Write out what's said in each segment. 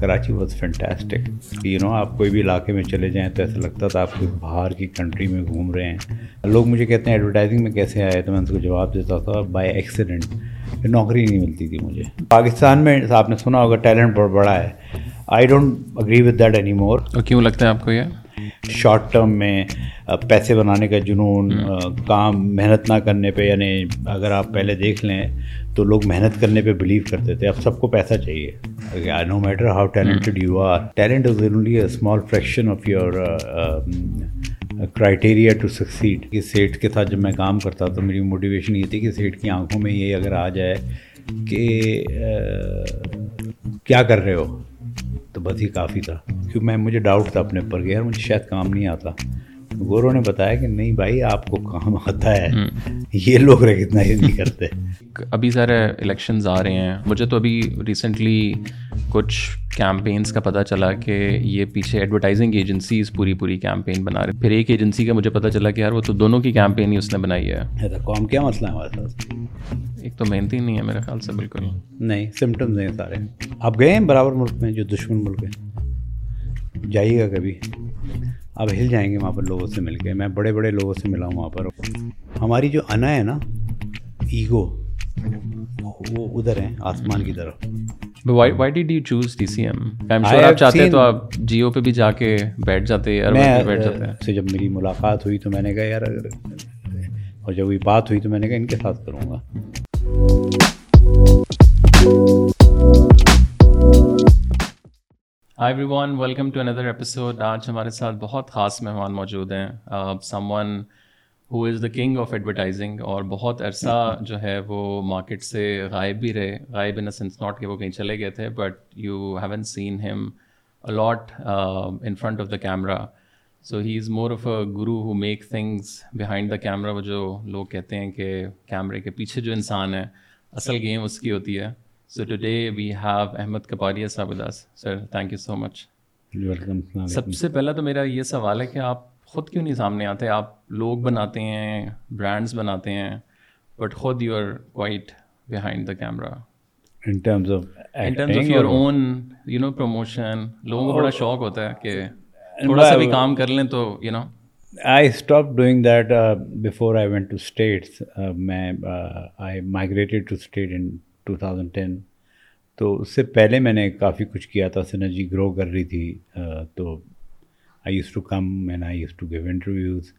Karachi was fantastic you know آپ کوئی بھی علاقے میں چلے جائیں تو ایسا لگتا تھا آپ کوئی باہر کی کنٹری میں گھوم رہے ہیں۔ لوگ مجھے کہتے ہیں ایڈورٹائزنگ میں کیسے آئے? تو میں ان کو جواب دیتا تھا بائی ایکسیڈنٹ نوکری نہیں ملتی تھی مجھے۔ پاکستان میں آپ نے سنا ہوگا ٹیلنٹ بہت بڑا ہے۔ I don't agree with that anymore کیوں لگتا ہے آپ کو یہ؟ شارٹ ٹرم میں پیسے بنانے کا جنون کام محنت نہ کرنے پہ یعنی اگر آپ پہلے دیکھ لیں تو لوگ محنت کرنے پہ بلیو کرتے تھے۔ اب سب کو پیسہ چاہیے۔ No matter how talented you are talent is only a small fraction of your criteria to succeed کہ سیٹ کے ساتھ جب میں کام کرتا تو میری موٹیویشن یہ تھی کہ سیٹ کی آنکھوں میں یہ اگر آ جائے کہ کیا کر رہے ہو تو بس ہی کافی تھا کیونکہ میں مجھے ڈاؤٹ تھا اپنے پر گیا مجھے شاید کام نہیں آتا گورو نے بتایا کہ نہیں بھائی آپ کو کام آتا ہے۔ یہ لوگ اتنا ہی نہیں کرتے۔ ابھی سارے الیکشنز آ رہے ہیں۔ مجھے تو ابھی ریسنٹلی کچھ کیمپینس کا پتہ چلا کہ یہ پیچھے ایڈورٹائزنگ ایجنسیز پوری پوری کیمپین بنا رہے پھر ایک ایجنسی کا مجھے پتہ چلا کہ یار وہ تو دونوں کی کیمپین ہی اس نے بنائی ہے۔ کام کیا مسئلہ ہے ہمارے ساتھ؟ ایک تو محنتی نہیں ہے میرے خیال سے بالکل۔ نہیں سمٹمز ہیں سارے۔ آپ گئے ہیں برابر ملک میں جو دشمن ملک ہے؟ جائیے گا کبھی۔ اب ہل جائیں گے وہاں پر لوگوں سے مل کے۔ میں بڑے بڑے لوگوں سے ملا ہوں وہاں پر۔ ہماری جو انا ہے نا ایگو وہ ادھر ہیں آسمان کی طرف۔ Why did you choose T C M آپ چاہتے تو آپ جیو پہ بھی جا کے بیٹھ جاتے سے جب میری ملاقات ہوئی تو میں نے کہا یار اگر اور جب بات ہوئی تو میں نے کہا ان کے ساتھ کروں گا۔ Hi everyone welcome to another episode آج ہمارے ساتھ بہت خاص مہمان موجود ہیں. Someone who is the king of advertising اور بہت عرصہ جو ہے وہ مارکیٹ سے غائب بھی رہے. غائب ان سینس ناٹ کہ وہ کہیں چلے گئے تھے but you haven't seen him a lot in front of the camera so he is more of a guru who make things behind the camera وہ جو لوگ کہتے ہیں کہ کیمرے کے پیچھے جو انسان ہے، اصل گیم اس کی ہوتی ہے. So today we have Ahmed Kapadia sahab Das sir thank you so much welcome سب سے پہلا تو میرا یہ سوال ہے کہ آپ خود کیوں نہیں سامنے آتے آپ لوگ بناتے ہیں برانڈس بناتے ہیں بٹ خود you are quite behind the camera in terms of your own you know promotion لوگوں کو بڑا شوق ہوتا ہے کہ تھوڑا سا بھی کام کر لیں تو you know I stop doing that before I went to States میں I migrated to state in two thousand ten تو اس سے پہلے میں نے کافی کچھ کیا تھا، سنرجی جی گرو کر رہی تھی تو I use to come and I use to give interviews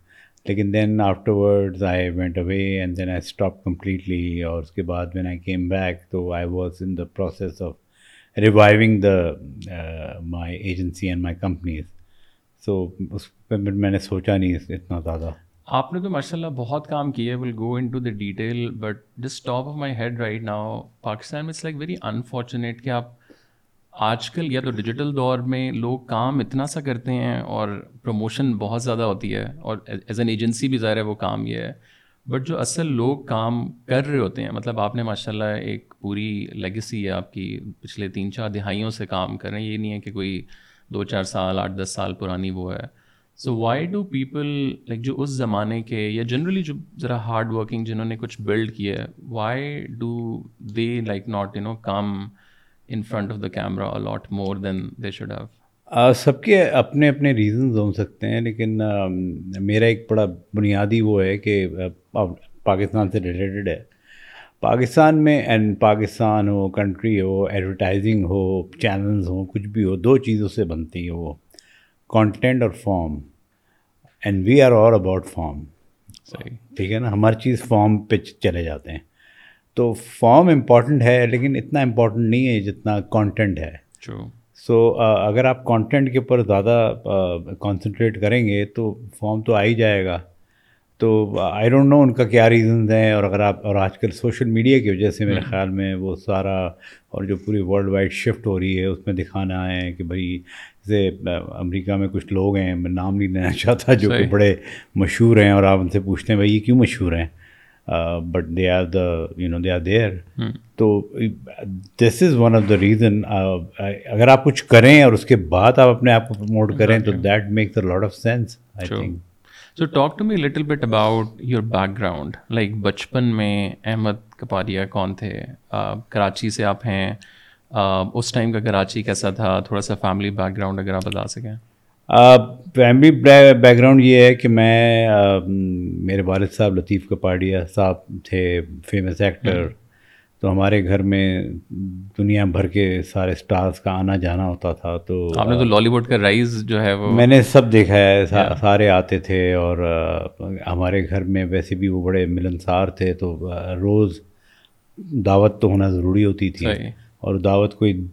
لیکن then afterwards I went away and then I stop completely اور اس کے بعد وین آئی کیم بیک تو I was in the process of reviving the my agency and my companies so اس پہ میں نے سوچا نہیں اتنا زیادہ۔ آپ نے تو ماشاء اللہ بہت کام کیا ہے will go into the detail but just top of my head right now Pakistan میں اٹس لائک ویری انفارچونیٹ کہ آپ آج کل یا تو ڈیجیٹل دور میں لوگ کام اتنا سا کرتے ہیں اور پروموشن بہت زیادہ ہوتی ہے، اور ایز این ایجنسی بھی ظاہر ہے وہ کام یہ ہے۔ بٹ جو اصل لوگ کام کر رہے ہوتے ہیں مطلب آپ نے ماشاء اللہ ایک پوری لیگسی ہے آپ کی، پچھلے تین چار دہائیوں سے کام کر رہے ہیں۔ یہ نہیں ہے کہ کوئی دو چار سال، آٹھ دس سال پرانی وہ ہے۔ So why do people like جو اس زمانے کے یا جنرلی جو ذرا ہارڈ ورکنگ جنہوں نے کچھ بلڈ کیا ہے why do they like not you know come in front of the camera a lot more than they should have سب کے اپنے اپنے ریزنز ہو سکتے ہیں، لیکن میرا ایک بڑا بنیادی وہ ہے کہ پاکستان سے ریلیٹڈ ہے۔ پاکستان میں اینڈ پاکستان ہو کنٹری ہو ایڈورٹائزنگ ہو چینلز ہوں، کچھ بھی ہو، دو چیزوں سے بنتی ہیں وہ۔ کانٹینٹ اور form and we are all about form ٹھیک ہے نا؟ ہماری چیز فارم پہ چلے جاتے ہیں۔ تو فارم امپورٹنٹ ہے لیکن اتنا امپورٹنٹ نہیں ہے جتنا کانٹینٹ ہے۔ سو اگر آپ کانٹینٹ کے اوپر زیادہ کانسنٹریٹ کریں گے تو فارم تو آ ہی جائے گا۔ تو آئی ڈونٹ نو ان کا کیا ریزنز ہیں اور اگر آپ اور آج کل سوشل میڈیا کی وجہ سے میرے خیال میں وہ سارا اور جو پوری ورلڈ وائڈ شفٹ ہو رہی ہے اس میں دکھانا ہے کہ بھائی جیسے امریکہ میں کچھ لوگ ہیں میں نام نہیں لینا چاہتا جو کہ بڑے مشہور ہیں اور آپ ان سے پوچھتے ہیں بھائی یہ کیوں مشہور ہیں؟ But they are the you know they are there تو this is one of the reason اگر آپ کچھ کریں اور اس کے بعد آپ اپنے آپ کو پروموٹ کریں تو that makes a lot of sense I think so talk to me little bit about your background like بچپن میں احمد کپاریا کون تھے؟ کراچی سے آپ ہیں۔ اس ٹائم کا کراچی کیسا تھا؟ تھوڑا سا فیملی بیک گراؤنڈ اگر آپ بتا سکیں۔ فیملی بیک گراؤنڈ یہ ہے کہ میں میرے والد صاحب لطیف کپاڑیا صاحب تھے فیمس ایکٹر تو ہمارے گھر میں دنیا بھر کے سارے اسٹارس کا آنا جانا ہوتا تھا تو آپ نے تو لالی ووڈ کا رائز جو ہے وہ میں نے سب دیکھا ہے سارے آتے تھے اور ہمارے گھر میں ویسے بھی وہ بڑے ملنسار تھے تو روز دعوت تو ہونا ضروری ہوتی تھی۔ اور دعوت کوئی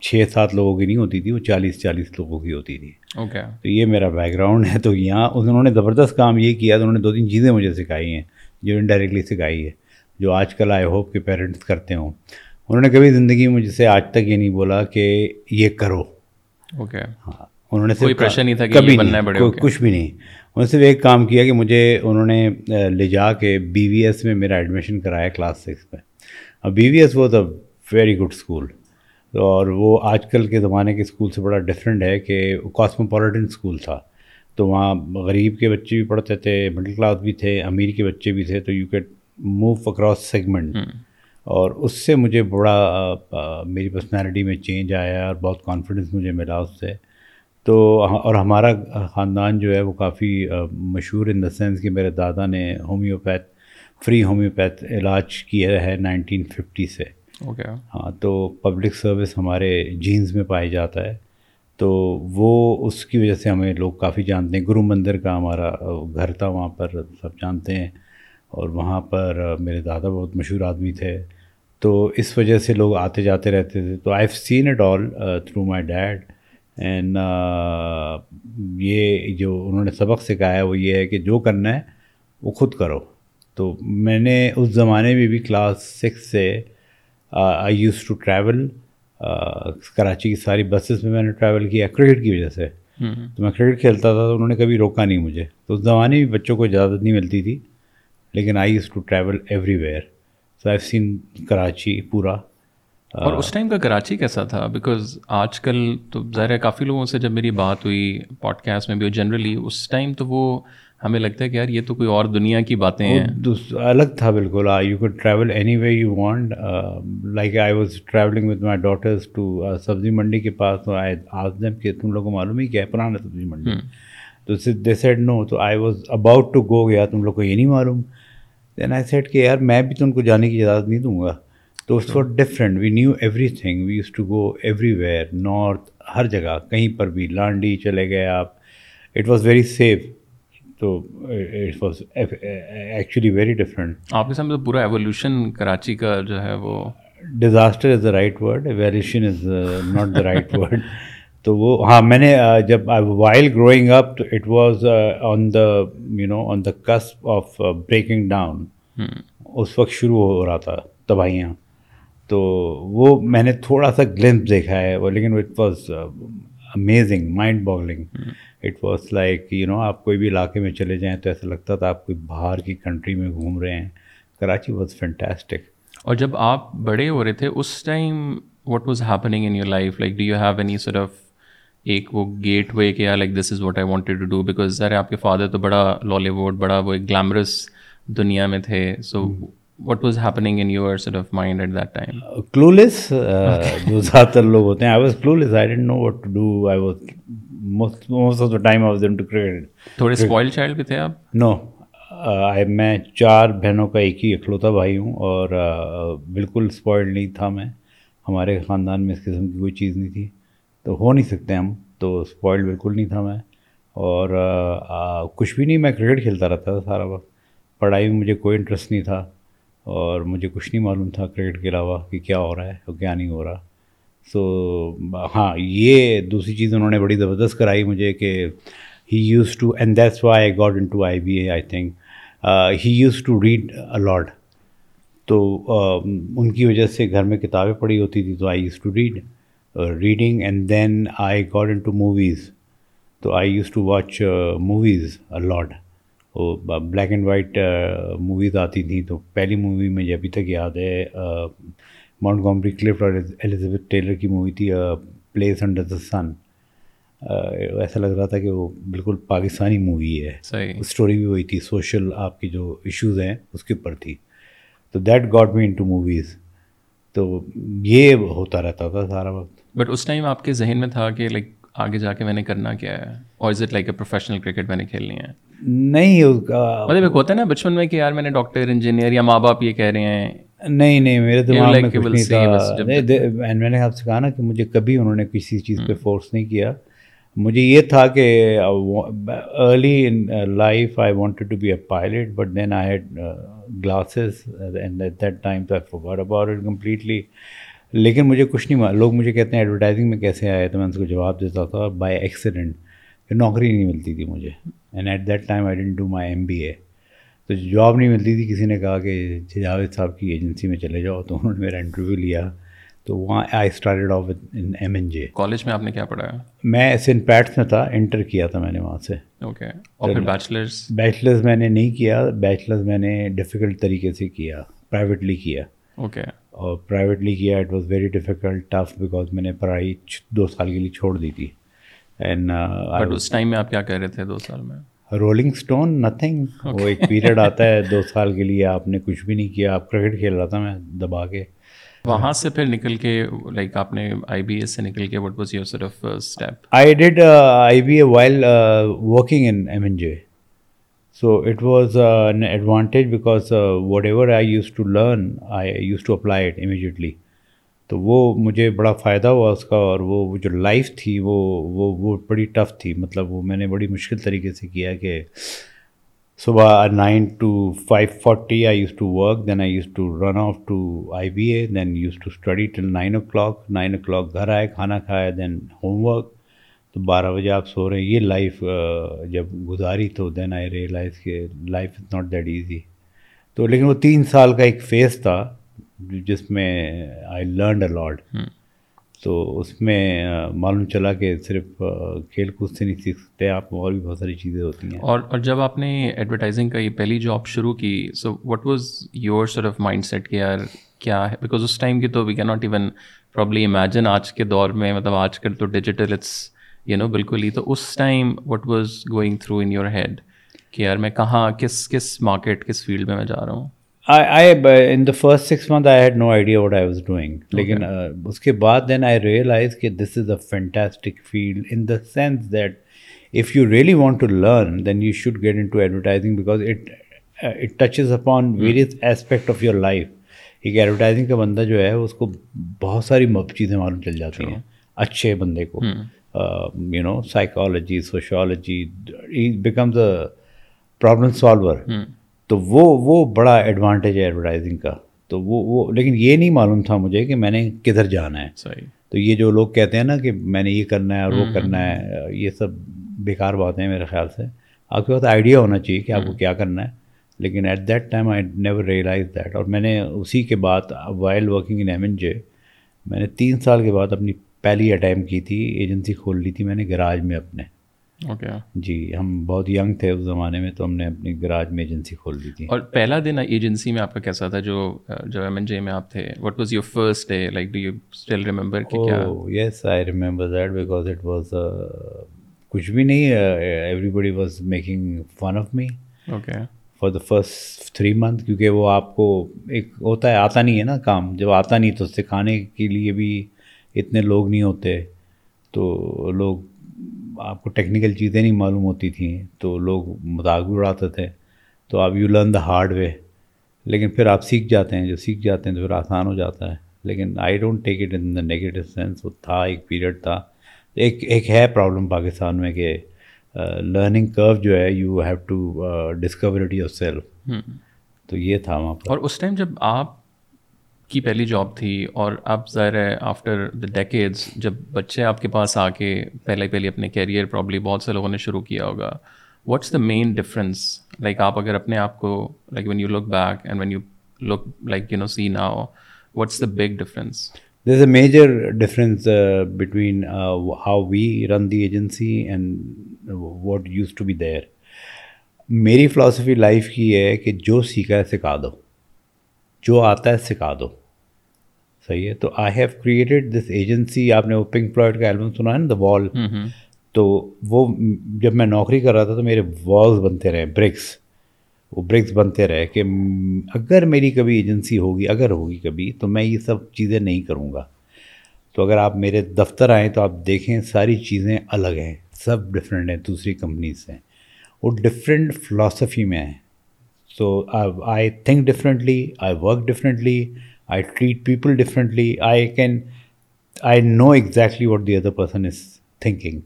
چھ سات لوگوں کی نہیں ہوتی تھی وہ چالیس چالیس لوگوں کی ہوتی تھی۔ اوکے تو یہ میرا بیک گراؤنڈ ہے۔ تو یہاں انہوں نے زبردست کام یہ کیا تو انہوں نے دو تین چیزیں مجھے سکھائی ہیں جو انڈائریکٹلی سکھائی ہے جو آج کل آئی ہوپ کہ پیرنٹس کرتے ہوں۔ انہوں نے کبھی زندگی میں مجھ سے آج تک یہ نہیں بولا کہ یہ کرو۔ اوکے ہاں انہوں نے کوئی پریشر نہیں تھا کبھی کچھ بھی نہیں۔ انہوں نے صرف ایک کام کیا کہ مجھے انہوں نے لے جا کے بی وی ایس میں میرا ایڈمیشن کرایا کلاس سکس میں۔ اب بی وی ایس وہ دا ویری گڈ اسکول اور وہ آج کل کے زمانے کے اسکول سے بڑا ڈفرینٹ ہے کہ کاسموپولیٹن اسکول تھا۔ تو وہاں غریب کے بچے بھی پڑھتے تھے مڈل کلاس بھی تھے امیر کے بچے بھی تھے تو you can't move across segment اور اس سے مجھے بڑا میری پرسنالٹی میں چینج آیا اور بہت کانفیڈنس مجھے ملا اس سے۔ تو اور ہمارا خاندان جو ہے وہ کافی مشہور ان دا سینس کہ میرے دادا نے ہومیوپیتھ فری ہومیوپیتھ علاج کیا ہے نائنٹین ففٹی سے۔ اوکے ہاں تو پبلک سروس ہمارے جینز میں پایا جاتا ہے۔ تو وہ اس کی وجہ سے ہمیں لوگ کافی جانتے ہیں۔ گرو مندر کا ہمارا گھر تھا، وہاں پر سب جانتے ہیں۔ اور وہاں پر میرے دادا بہت مشہور آدمی تھے۔ تو اس وجہ سے لوگ آتے جاتے رہتے تھے۔ تو I have seen it all through my dad and یہ جو انہوں نے سبق سکھایا ہے وہ یہ ہے کہ جو کرنا ہے وہ خود کرو۔ تو میں نے اس زمانے میں بھی کلاس سکس سے I use to travel Karachi کی ساری بسز میں میں نے ٹریول کیا کرکٹ کی وجہ سے۔ تو میں کرکٹ کھیلتا تھا تو انہوں نے کبھی روکا نہیں مجھے۔ تو اس زمانے میں بچوں کو اجازت نہیں ملتی تھی لیکن I use to travel everywhere so I seen Karachi پورا۔ اور اس ٹائم کا کراچی کیسا تھا؟ بیکاز آج کل تو ظاہر ہے کافی لوگوں سے جب میری بات ہوئی پوڈ کاسٹ میں بھی جنرلی اس ٹائم تو وہ ہمیں لگتا ہے کہ یار یہ تو کوئی اور دنیا کی باتیں ہیں۔ الگ تھا بالکل۔ You could travel anyway you want like I was travelling with my daughters to سبزی منڈی کے پاس تو آئی آج دم کہ تم لوگوں کو معلوم ہی کیا ہے؟ پرانا سبزی منڈی۔ تو دے سیڈ نو تو I was about to go گیا تم لوگ کو یہ نہیں معلوم۔ دین آئی سیٹ کہ یار میں بھی تو ان کو جانے کی اجازت نہیں دوں گا۔ تو it's far different we knew everything we used to go everywhere north ہر جگہ کہیں پر بھی لانڈی چلے گئے آپ۔ اٹ واز ویری سیف تو it was actually very different آپ کے سامنے پورا ایولیوشن کراچی کا جو ہے وہ disaster is the right word evolution is not the right word تو وہ ہاں میں نے جب وائل گروئنگ اپ تو it was on the you know on the cusp of breaking down اس وقت شروع ہو رہا تھا تباہیاں۔ تو وہ میں نے تھوڑا سا گلمپ دیکھا ہے لیکن it was amazing mind boggling it was like you know آپ کوئی بھی علاقے میں چلے جائیں تو ایسا لگتا تھا آپ کوئی باہر کی کنٹری میں گھوم رہے ہیں۔ کراچی واز فینٹاسٹک اور جب آپ بڑے ہو رہے تھے اس time what was happening in your life like do you have any sort of ایک وہ گیٹ وے کیا like this is what I wanted to do because ارے آپ کے فادر تو بڑا لالی ووڈ بڑا وہ ایک گلیمرس دنیا میں تھے۔ So what was happening in your set of mind at that time clueless جو زیادہ تر لوگ ہوتے ہیں I was clueless I didn't know what to do I was most of the time of دم ٹو کریڈ تھوڑے اسپوائل چائلڈ بھی تھے آپ؟ نو میں چار بہنوں کا ایک ہی اکلوتا بھائی ہوں اور بالکل اسپوائلڈ نہیں تھا میں. ہمارے خاندان میں اس قسم کی کوئی چیز نہیں تھی. تو ہو نہیں سکتے ہم. تو اسپوائلڈ بالکل نہیں تھا میں. اور کچھ بھی نہیں میں کرکٹ کھیلتا رہتا تھا سارا وقت. پڑھائی میں مجھے کوئی انٹرسٹ نہیں تھا اور مجھے کچھ نہیں معلوم تھا کرکٹ کے علاوہ کہ کیا ہو رہا ہے اور کیا نہیں ہو رہا. سو ہاں یہ دوسری چیز انہوں نے بڑی زبردست کرائی مجھے کہ he use to and that's why I got into I B A I think he use to read a lot تو um, ان کی وجہ سے گھر میں کتابیں پڑھی ہوتی تھی، تو I use to read reading and then I got into movies تو I use to watch movies lot وہ بلیک اینڈ وائٹ موویز آتی تھیں، تو پہلی مووی مجھے ابھی تک یاد ہے uh, ماؤنٹ گومبری کلفٹ اور الزبتھ ٹیلر کی مووی تھی پلیس انڈر دا سن ایسا لگ رہا تھا کہ وہ بالکل پاکستانی مووی ہے۔ اسٹوری بھی وہی تھی سوشل آپ کی جو ایشوز ہیں اس کے اوپر تھی۔ تو that got me into movies تو یہ ہوتا رہتا تھا سارا وقت۔ بٹ اس ٹائم آپ کے ذہن میں تھا کہ لائک آگے جا کے میں نے کرنا کیا ہے؟ اور is it like a professional cricket میں نے کھیلنی ہے؟ نہیں مطلب ایک ہوتا ہے نا بچپن میں کہ یار میں نے ڈاکٹر انجینئر یا ماں باپ یہ کہہ رہے ہیں۔ نہیں نہیں میرے دماغ میں کچھ نہیں تھا۔ میں نے آپ سے کہا نا کہ مجھے کبھی انہوں نے کسی چیز پہ فورس نہیں کیا۔ مجھے یہ تھا کہ early in life I wanted to be a pilot but then I had glasses and at that time I forgot about it completely لیکن مجھے کچھ نہیں معلوم لوگ مجھے کہتے ہیں ایڈورٹائزنگ میں کیسے آئے تو میں ان کو جواب دیتا تھا بائی ایکسیڈنٹ کہ نوکری نہیں ملتی تھی مجھے۔ And at that time I didn't do my M B A تو جاب نہیں ملتی تھی کسی نے کہا کہ جاوید صاحب کی ایجنسی میں چلے جاؤ تو انہوں نے میرا انٹرویو لیا۔ تو وہاں I started off in M N J college میں آپ نے کیا پڑھا ہے میں سین پیٹس میں تھا انٹر کیا تھا میں نے وہاں سے۔ اوکے اور پھر بیچلرس بیچلرز میں نے نہیں کیا بیچلرز میں نے ڈیفیکلٹ طریقے سے کیا پرائیویٹلی کیا۔ اوکے اور پرائیویٹلی کیا it was very difficult tough because میں نے پڑھائی دو سال کے لیے چھوڑ دی تھی۔ اینڈ بٹ اس ٹائم میں آپ کیا کہہ رہے تھے دو سال میں؟ رولنگ اسٹون نتھنگ وہ ایک پیریڈ آتا ہے دو سال کے لیے آپ نے کچھ بھی نہیں کیا آپ کرکٹ کھیل رہا تھا میں دبا کے وہاں سے پھر نکل کے لائک آپ نے آئی بی ایس سے نکل کے what was your sort of step I did uh, IBA while uh, working in M&J. So it was uh, an advantage because uh, whatever I used to learn, I used to apply it immediately. تو وہ مجھے بڑا فائدہ ہوا اس کا اور وہ وہ جو لائف تھی، وہ وہ وہ بڑی ٹف تھی۔ مطلب وہ میں نے بڑی مشکل طریقے سے کیا کہ صبح nine to five forty I use to work then I use to run off to I B A then use to study till nine o'clock nine o'clock گھر آئے، کھانا کھایا دین ہوم ورک تو بارہ بجے آپ سو رہے ہیں۔ یہ لائف جب گزاری تو دین آئی ریئلائز کہ life is not that easy تو لیکن وہ تین سال کا ایک فیز تھا۔ جس میں آئی لرنڈ الاٹ تو اس میں معلوم چلا کہ صرف کھیل کود سے نہیں سیکھ سکتے آپ اور بھی بہت ساری چیزیں ہوتی ہیں۔ اور اور جب آپ نے ایڈورٹائزنگ کا یہ پہلی جاب شروع کی so what was your sort of mindset کہ یار کیا ہے؟ بیکاز اس ٹائم کی تو وی کی ناٹ ایون پرابلی امیجن آج کے دور میں مطلب آج کل تو ڈیجیٹل اٹس یو نو بالکل ہی۔ تو اس time what was going through in your head کہ یار میں کہاں کس کس مارکیٹ کس فیلڈ میں میں جا رہا ہوں؟ In the first six month I had no idea what I was doing لیکن اس کے بعد دین آئی ریئلائز کہ this is a fantastic field in the sense that if you really want to learn then you should get into advertising because it it touches upon various aspect of your life ایک advertising کا بندہ جو ہے اس کو بہت ساری چیزیں معلوم چل جاتی ہیں اچھے بندے کو you know psychology sociology becomes a problem solver تو وہ وہ بڑا ایڈوانٹیج ہے ایڈورٹائزنگ کا۔ تو وہ وہ لیکن یہ نہیں معلوم تھا مجھے کہ میں نے کدھر جانا ہے۔ صحیح۔ تو یہ جو لوگ کہتے ہیں نا کہ میں نے یہ کرنا ہے اور وہ کرنا ہے یہ سب بیکار باتیں ہیں میرے خیال سے۔ آپ کے پاس آئیڈیا ہونا چاہیے کہ آپ کو کیا کرنا ہے لیکن at that time I never realise that اور میں نے اسی کے بعد while working in M N J میں نے تین سال کے بعد اپنی پہلی اٹیمپ کی تھی ایجنسی کھول لی تھی میں نے گراج میں اپنے۔ اوکے جی ہم بہت ینگ تھے اس زمانے میں تو ہم نے اپنی گراج میں ایجنسی کھول دی تھی۔ اور پہلا دن ایجنسی میں آپ کا کیسا تھا؟ جو جو ایم این جے میں آپ تھے what was your first day like do you still remember کہ کیا؟ Yes I remember that because it was کچھ بھی نہیں everybody was making fun of me okay for the first three month کیونکہ وہ آپ کو ایک ہوتا ہے آتا نہیں ہے نا کام۔ جب آتا نہیں تو سکھانے کے لیے بھی اتنے لوگ نہیں ہوتے تو لوگ آپ کو ٹیکنیکل چیزیں نہیں معلوم ہوتی تھیں تو لوگ مذاق بھی اڑاتے تھے۔ تو آپ you learn the hard way لیکن پھر آپ سیکھ جاتے ہیں۔ جو سیکھ جاتے ہیں تو پھر آسان ہو جاتا ہے۔ لیکن I don't take it in the negative sense وہ تھا ایک پیریڈ تھا۔ ایک ایک ہے پرابلم پاکستان میں کہ لرننگ کرو جو ہے you have to discover it yourself تو یہ تھا وہاں پر۔ اور اس ٹائم جب آپ کی پہلی جاب تھی اور اب ظاہر ہے آفٹر دا ڈیکیڈس جب بچے آپ کے پاس آ کے پہلے پہلے اپنے کیریئر پرابلی بہت سے لوگوں نے شروع کیا ہوگا۔ What's the main difference like آپ اگر اپنے آپ کو like when you look back and when you look like you know see now what's the big difference there is a major difference between how we run the agency and what used to be there میری philosophy life کی ہے کہ جو سیکھا ہے سکھا دو جو آتا ہے سکھا دو۔ صحیح ہے؟ تو I have created this agency آپ نے وہ پنک فلائڈ کا البم سنا ہے نا دا وال تو وہ جب میں نوکری کر رہا تھا تو میرے والز بنتے رہے برکس وہ برکس بنتے رہے کہ اگر میری کبھی ایجنسی ہوگی اگر ہوگی کبھی تو میں یہ سب چیزیں نہیں کروں گا۔ تو اگر آپ میرے دفتر آئیں تو آپ دیکھیں ساری چیزیں الگ ہیں سب ڈفرینٹ ہیں دوسری کمپنیز سے وہ ڈفرینٹ فلاسفی میں ہیں۔ So I think differently I work differently I treat people differently I can I know exactly what the other person is thinking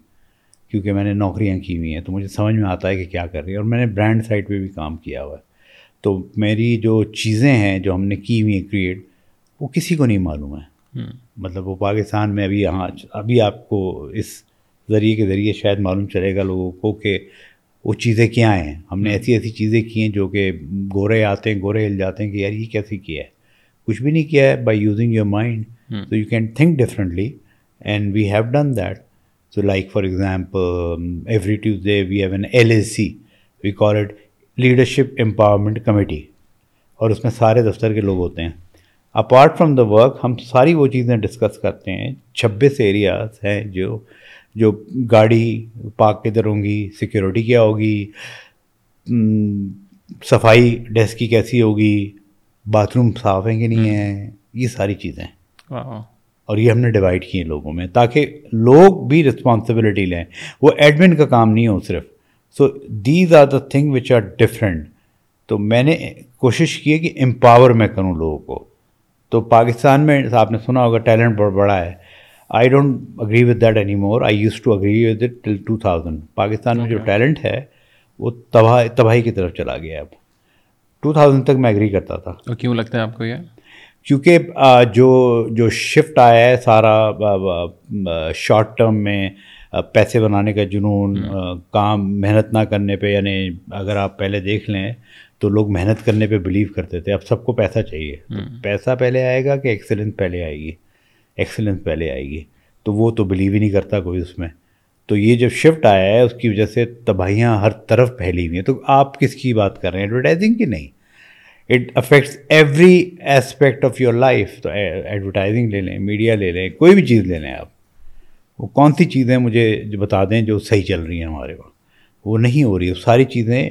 کیونکہ میں نے نوکریاں کی ہوئی ہیں تو مجھے سمجھ میں آتا ہے کہ کیا کر رہی ہے اور میں نے برانڈ سائٹ پہ بھی کام کیا ہوا ہے۔ تو میری جو چیزیں ہیں جو ہم نے کی ہوئی ہیں کریٹ وہ کسی کو نہیں معلوم ہے۔ مطلب وہ پاکستان میں ابھی یہاں ابھی آپ کو اس ذریعے کے ذریعے شاید معلوم چلے گا لوگوں کو کہ وہ چیزیں کیا ہیں؟ ہم نے ایسی ایسی چیزیں کی ہیں جو کہ گورے آتے ہیں گورے ہل جاتے ہیں کہ یار یہ کیسے کیا ہے؟ کچھ بھی نہیں کیا ہے بائی یوزنگ یور مائنڈ تو you can think differently and we have done that so like for example every Tuesday we have an L S C we call it leadership empowerment committee اور اس میں سارے دفتر کے لوگ ہوتے ہیں۔ اپارٹ فرام دا ورک ہم ساری وہ چیزیں ڈسکس کرتے ہیں چھبیس ایریاز ہیں جو جو گاڑی پارک کدھر ہوں گی سیکورٹی کیا ہوگی صفائی ڈیسک کی کیسی ہوگی باتھ روم صاف ہیں کہ نہیں ہیں؟ یہ ساری چیزیں اور یہ ہم نے ڈیوائڈ کی ہیں لوگوں میں تاکہ لوگ بھی رسپانسبلٹی لیں۔ وہ ایڈمن کا کام نہیں ہو صرف۔ So these are the thing which are different تو میں نے کوشش کی ہے کہ امپاور میں کروں لوگوں کو۔ تو پاکستان میں آپ نے سنا ہوگا ٹیلنٹ بہت بڑا ہے۔ I don't agree with that anymore I used to agree with it till two thousand Pakistan میں جو ٹیلنٹ ہے وہ تباہ تباہی کی طرف چلا گیا اب ٹو تھاؤزینڈ تک میں اگری کرتا تھا کیوں لگتا ہے آپ کو یہ؟ کیونکہ جو جو شفٹ آیا ہے سارا شارٹ ٹرم میں پیسے بنانے کا جنون کام محنت نہ کرنے پہ یعنی اگر آپ پہلے دیکھ لیں تو لوگ محنت کرنے پہ بلیو کرتے تھے اب سب کو پیسہ چاہیے۔ تو پیسہ پہلے آئے گا کہ ایکسلنس پہلے آئے گی؟ ایکسلنس پہلے آئے گی۔ تو وہ تو بلیو ہی نہیں کرتا کوئی اس میں۔ تو یہ جب شفٹ آیا ہے، اس کی وجہ سے تباہیاں ہر طرف پھیلی ہوئی ہیں۔ تو آپ کس کی بات کر رہے ہیں؟ ایڈورٹائزنگ کی نہیں۔ It affects every aspect of your life تو ایڈورٹائزنگ لے لیں میڈیا لے لیں، کوئی بھی چیز لے لیں آپ۔ وہ کون سی چیزیں مجھے جو بتا دیں جو صحیح چل رہی ہیں ہمارے وہاں وہ نہیں ہو رہی۔ وہ ساری چیزیں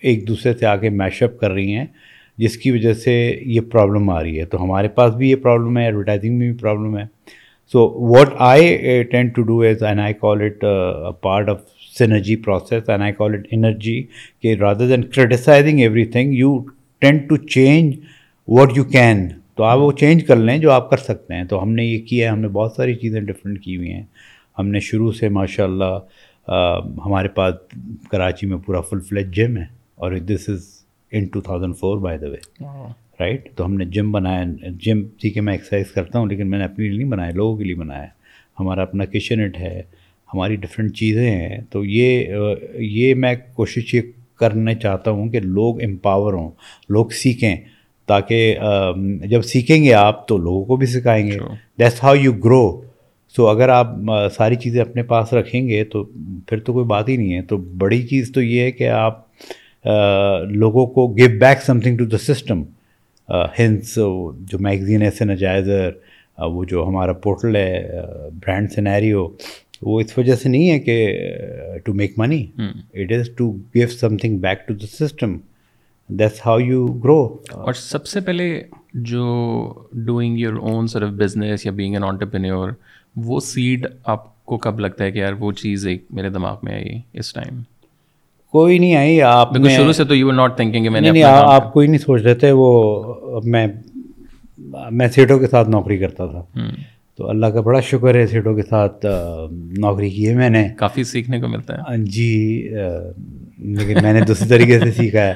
ایک دوسرے سے آ کے میش اپ کر رہی ہیں۔ جس کی وجہ سے یہ پرابلم آ رہی ہے۔ تو ہمارے پاس بھی یہ پرابلم ہے ایڈورٹائزنگ میں بھی پرابلم ہے۔ So what I tend to do is and I call it part of synergy process and I call it energy کہ rather than criticizing everything you tend to change what you can تو آپ وہ change کر لیں جو آپ کر سکتے ہیں۔ تو ہم نے یہ کیا ہے، ہم نے بہت ساری چیزیں ڈفرینٹ کی ہوئی ہیں۔ ہم نے شروع سے ماشاء اللہ ہمارے پاس کراچی میں پورا فل فلیج جم ہے، اور this is in two thousand four by the way right تو ہم نے جم بنایا جم ٹھیک ہے میں ایکسرسائز کرتا ہوں لیکن میں نے اپنے لیے نہیں بنایا لوگوں کے لیے بنایا۔ ہمارا اپنا کچن اٹ ہے ہماری ڈفرینٹ چیزیں ہیں۔ تو یہ یہ میں کوشش یہ کرنا چاہتا ہوں کہ لوگ امپاور ہوں لوگ سیکھیں تاکہ جب سیکھیں گے آپ تو لوگوں کو بھی سکھائیں گے۔ That's how you grow so اگر آپ ساری چیزیں اپنے پاس رکھیں گے تو پھر تو کوئی بات ہی نہیں ہے۔ تو بڑی چیز تو یہ ہے کہ آپ لوگوں کو give back something to the system ہنس جو میگزین ہے سینجائزر وہ جو ہمارا پورٹل ہے برانڈ سینیریو وہ اس وجہ سے نہیں ہے کہ to make money it is to give something back to the system that's how you grow اور سب سے پہلے جو doing your own sir business یا بینگ این آنٹرپرینور وہ سیڈ آپ کو کب لگتا ہے کہ یار وہ چیز ایک میرے دماغ میں آئی اس ٹائم کوئی نہیں آئی آپ شروع سے تو یو ناٹ تھنکنگ میں نے آپ کوئی نہیں سوچ رہے تھے وہ میں میں سیٹوں کے ساتھ نوکری کرتا تھا۔ تو اللہ کا بڑا شکر ہے سیٹوں کے ساتھ نوکری کی ہے میں نے۔ کافی سیکھنے کو ملتا ہے۔ جی لیکن میں نے دوسری طریقے سے سیکھا ہے۔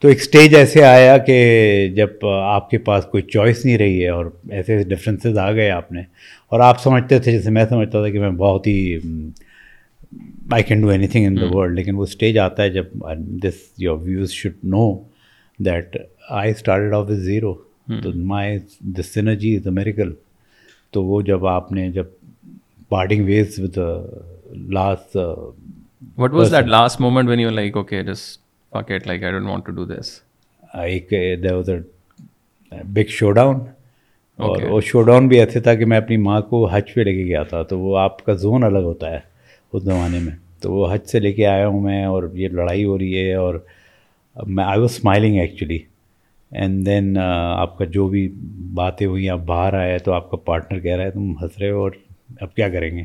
تو ایک اسٹیج ایسے آیا کہ جب آپ کے پاس کوئی چوائس نہیں رہی ہے اور ایسے ڈفرینسز آ گئے آپ نے۔ اور آپ سمجھتے تھے جیسے میں سمجھتا تھا کہ میں بہت ہی I can do anything in the world لیکن وہ اسٹیج آتا ہے جب this your views should know that I started off as zero تو my this synergy is a miracle تو وہ جب آپ نے جب parting ways with last what was that last moment when you like okay just pocket like I don't want to do this ایک there was a big showdown اور وہ شو down بھی ایسے تھا کہ میں اپنی ماں کو حج پہ لے کے گیا تھا تو وہ آپ کا زون الگ ہوتا ہے. اس زمانے میں۔ تو وہ حج سے لے کے آیا ہوں میں اور یہ لڑائی ہو رہی ہے اور میں I was smiling actually and then آپ کا جو بھی باتیں ہوئی آپ باہر آئے تو آپ کا پارٹنر کہہ رہا ہے، تم ہنس رہے ہو اور اب کیا کریں گے؟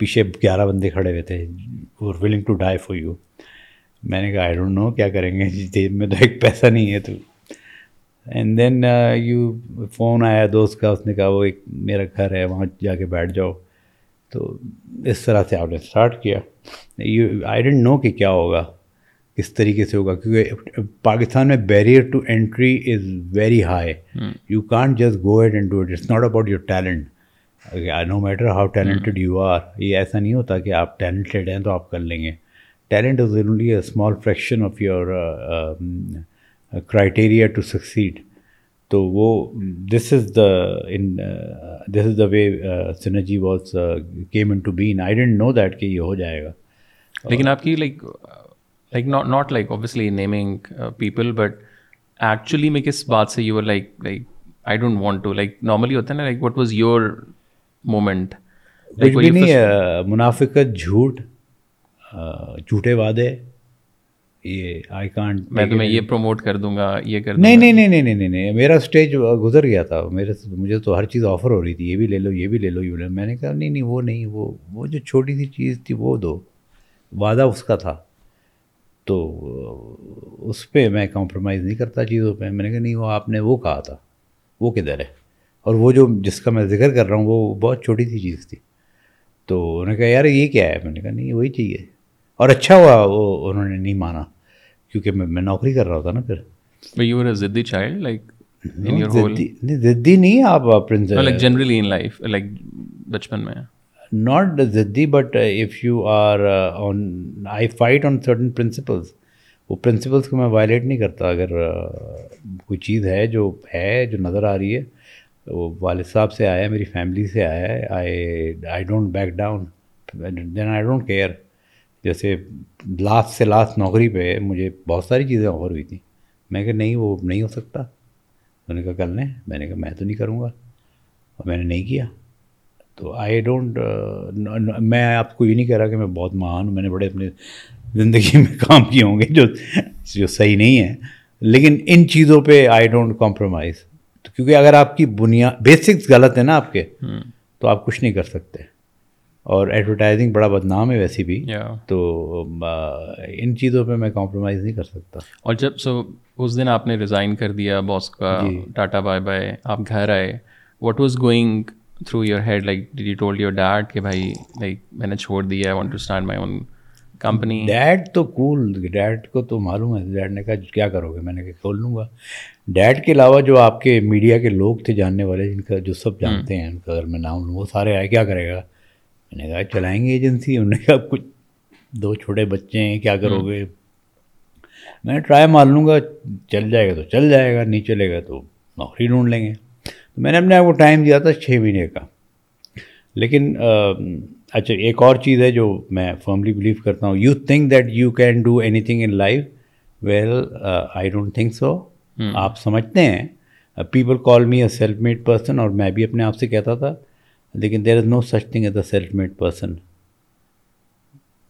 پیچھے گیارہ بندے کھڑے ہوئے تھے اور willing to die for you میں نے کہا آئی ڈونٹ نو کیا کریں گے؟ جی، جیب میں تو ایک پیسہ نہیں ہے تو اینڈ دین یو فون آیا دوست کا، اس نے کہا، وہ ایک میرا گھر ہے، وہاں جا کے بیٹھ جاؤ. تو اس طرح سے آپ نے اسٹارٹ کیا۔ یو آئی ڈنٹ نو کہ کیا ہوگا کس طریقے سے ہوگا کیونکہ پاکستان میں barrier to entry is very high you can't just go ahead and do it it's not about your talent no matter how talented you are یہ ایسا نہیں ہوتا کہ آپ ٹیلنٹڈ ہیں تو آپ کر لیں گے۔ Talent is only a small fraction of your criteria to succeed تو وہ this is the in this is the way synergy was came into being I didn't know that کہ یہ ہو جائے گا. لیکن آپ کی like like not not like obviously naming people but actually میں کس بات سے you like like I don't want to like normally ہوتا ہے نا like what was your moment منافقت جھوٹ جھوٹے وعدے یہ آئی کانٹ میں تمہیں یہ پروموٹ کر دوں گا یہ کر نہیں نہیں نہیں نہیں نہیں نہیں میرا اسٹیج گزر گیا تھا۔ میرے مجھے تو ہر چیز آفر ہو رہی تھی یہ بھی لے لو یہ بھی لے لو یہ لے لو۔ میں نے کہا نہیں نہیں وہ نہیں وہ وہ جو چھوٹی سی چیز تھی وہ دو۔ وعدہ اس کا تھا۔ تو اس پہ میں کمپرومائز نہیں کرتا چیزوں پہ۔ میں نے کہا نہیں وہ آپ نے وہ کہا تھا۔ وہ کدھر ہے؟ اور وہ جو جس کا میں ذکر کر رہا ہوں وہ بہت چھوٹی سی چیز تھی۔ تو انہوں نے کہا یار یہ کیا ہے؟ میں نے کہا نہیں وہی چاہیے اور اچھا ہوا وہ انہوں نے نہیں مانا کیونکہ میں میں نوکری کر رہا تھا نا پھر۔ یو ضدی چائلڈ لائک نہیں آپ جنرلی ان لائف لائک بچپن میں۔ Not ضدی but if you are on I fight on certain principles وہ پرنسپلس کو میں وائلیٹ نہیں کرتا۔ اگر کوئی چیز ہے جو ہے جو نظر آ رہی ہے وہ والد صاحب سے آیا ہے میری فیملی سے آیا ہے I I don't back down then I don't care جیسے لاسٹ سے لاسٹ نوکری پہ مجھے بہت ساری چیزیں آفر ہوئی تھیں۔ میں کہ نہیں وہ نہیں ہو سکتا. میں نے کہا کل نے میں نے کہا میں تو نہیں کروں گا. اور میں نے نہیں کیا۔ تو آئی ڈونٹ میں آپ کو یہ نہیں کہہ رہا کہ میں بہت مہان ہوں میں نے بڑے اپنے زندگی میں کام کیے ہوں گے جو جو صحیح نہیں ہے۔ لیکن ان چیزوں پہ آئی ڈونٹ کمپرومائز کیونکہ اگر آپ کی بنیاد بیسکس غلط ہے نا آپ کے تو آپ کچھ نہیں کر سکتے۔ اور ایڈورٹائزنگ بڑا بدنام ہے ویسی بھی تو ان چیزوں پہ میں کمپرومائز نہیں کر سکتا۔ اور جب سو اس دن آپ نے ریزائن کر دیا باس کا ٹاٹا بائے بائے آپ گھر آئے۔ What was going through your head like the told your dad کہ بھائی لائک میں نے چھوڑ دیا I want to start my own company dad تو کول ڈیڈ کو تو معلوم ہے۔ ڈیڈ نے کہا کیا کرو گے؟ میں نے کہا کھول لوں گا۔ ڈیڈ کے علاوہ جو آپ کے میڈیا کے لوگ تھے جاننے والے جن کا جو سب جانتے ہیں ان کا اگر میں نام لوں وہ سارے آئے کیا کرے گا؟ میں نے کہا چلائیں گے ایجنسی انہوں نے کہا کچھ دو چھوٹے بچے ہیں کیا کرو گے؟ میں ٹرائی مار لوں گا چل جائے گا تو چل جائے گا نہیں چلے گا تو نوکری ڈھونڈ لیں گے۔ تو میں نے اپنے آپ کو ٹائم دیا تھا چھ مہینے کا۔ لیکن اچھا ایک اور چیز ہے جو میں فرملی بلیو کرتا ہوں۔ You think that you can do anything in life well I don't think so آپ سمجھتے ہیں۔ People call me a self made person اور میں بھی اپنے آپ سے کہتا تھا لیکن there is no such thing as a self made person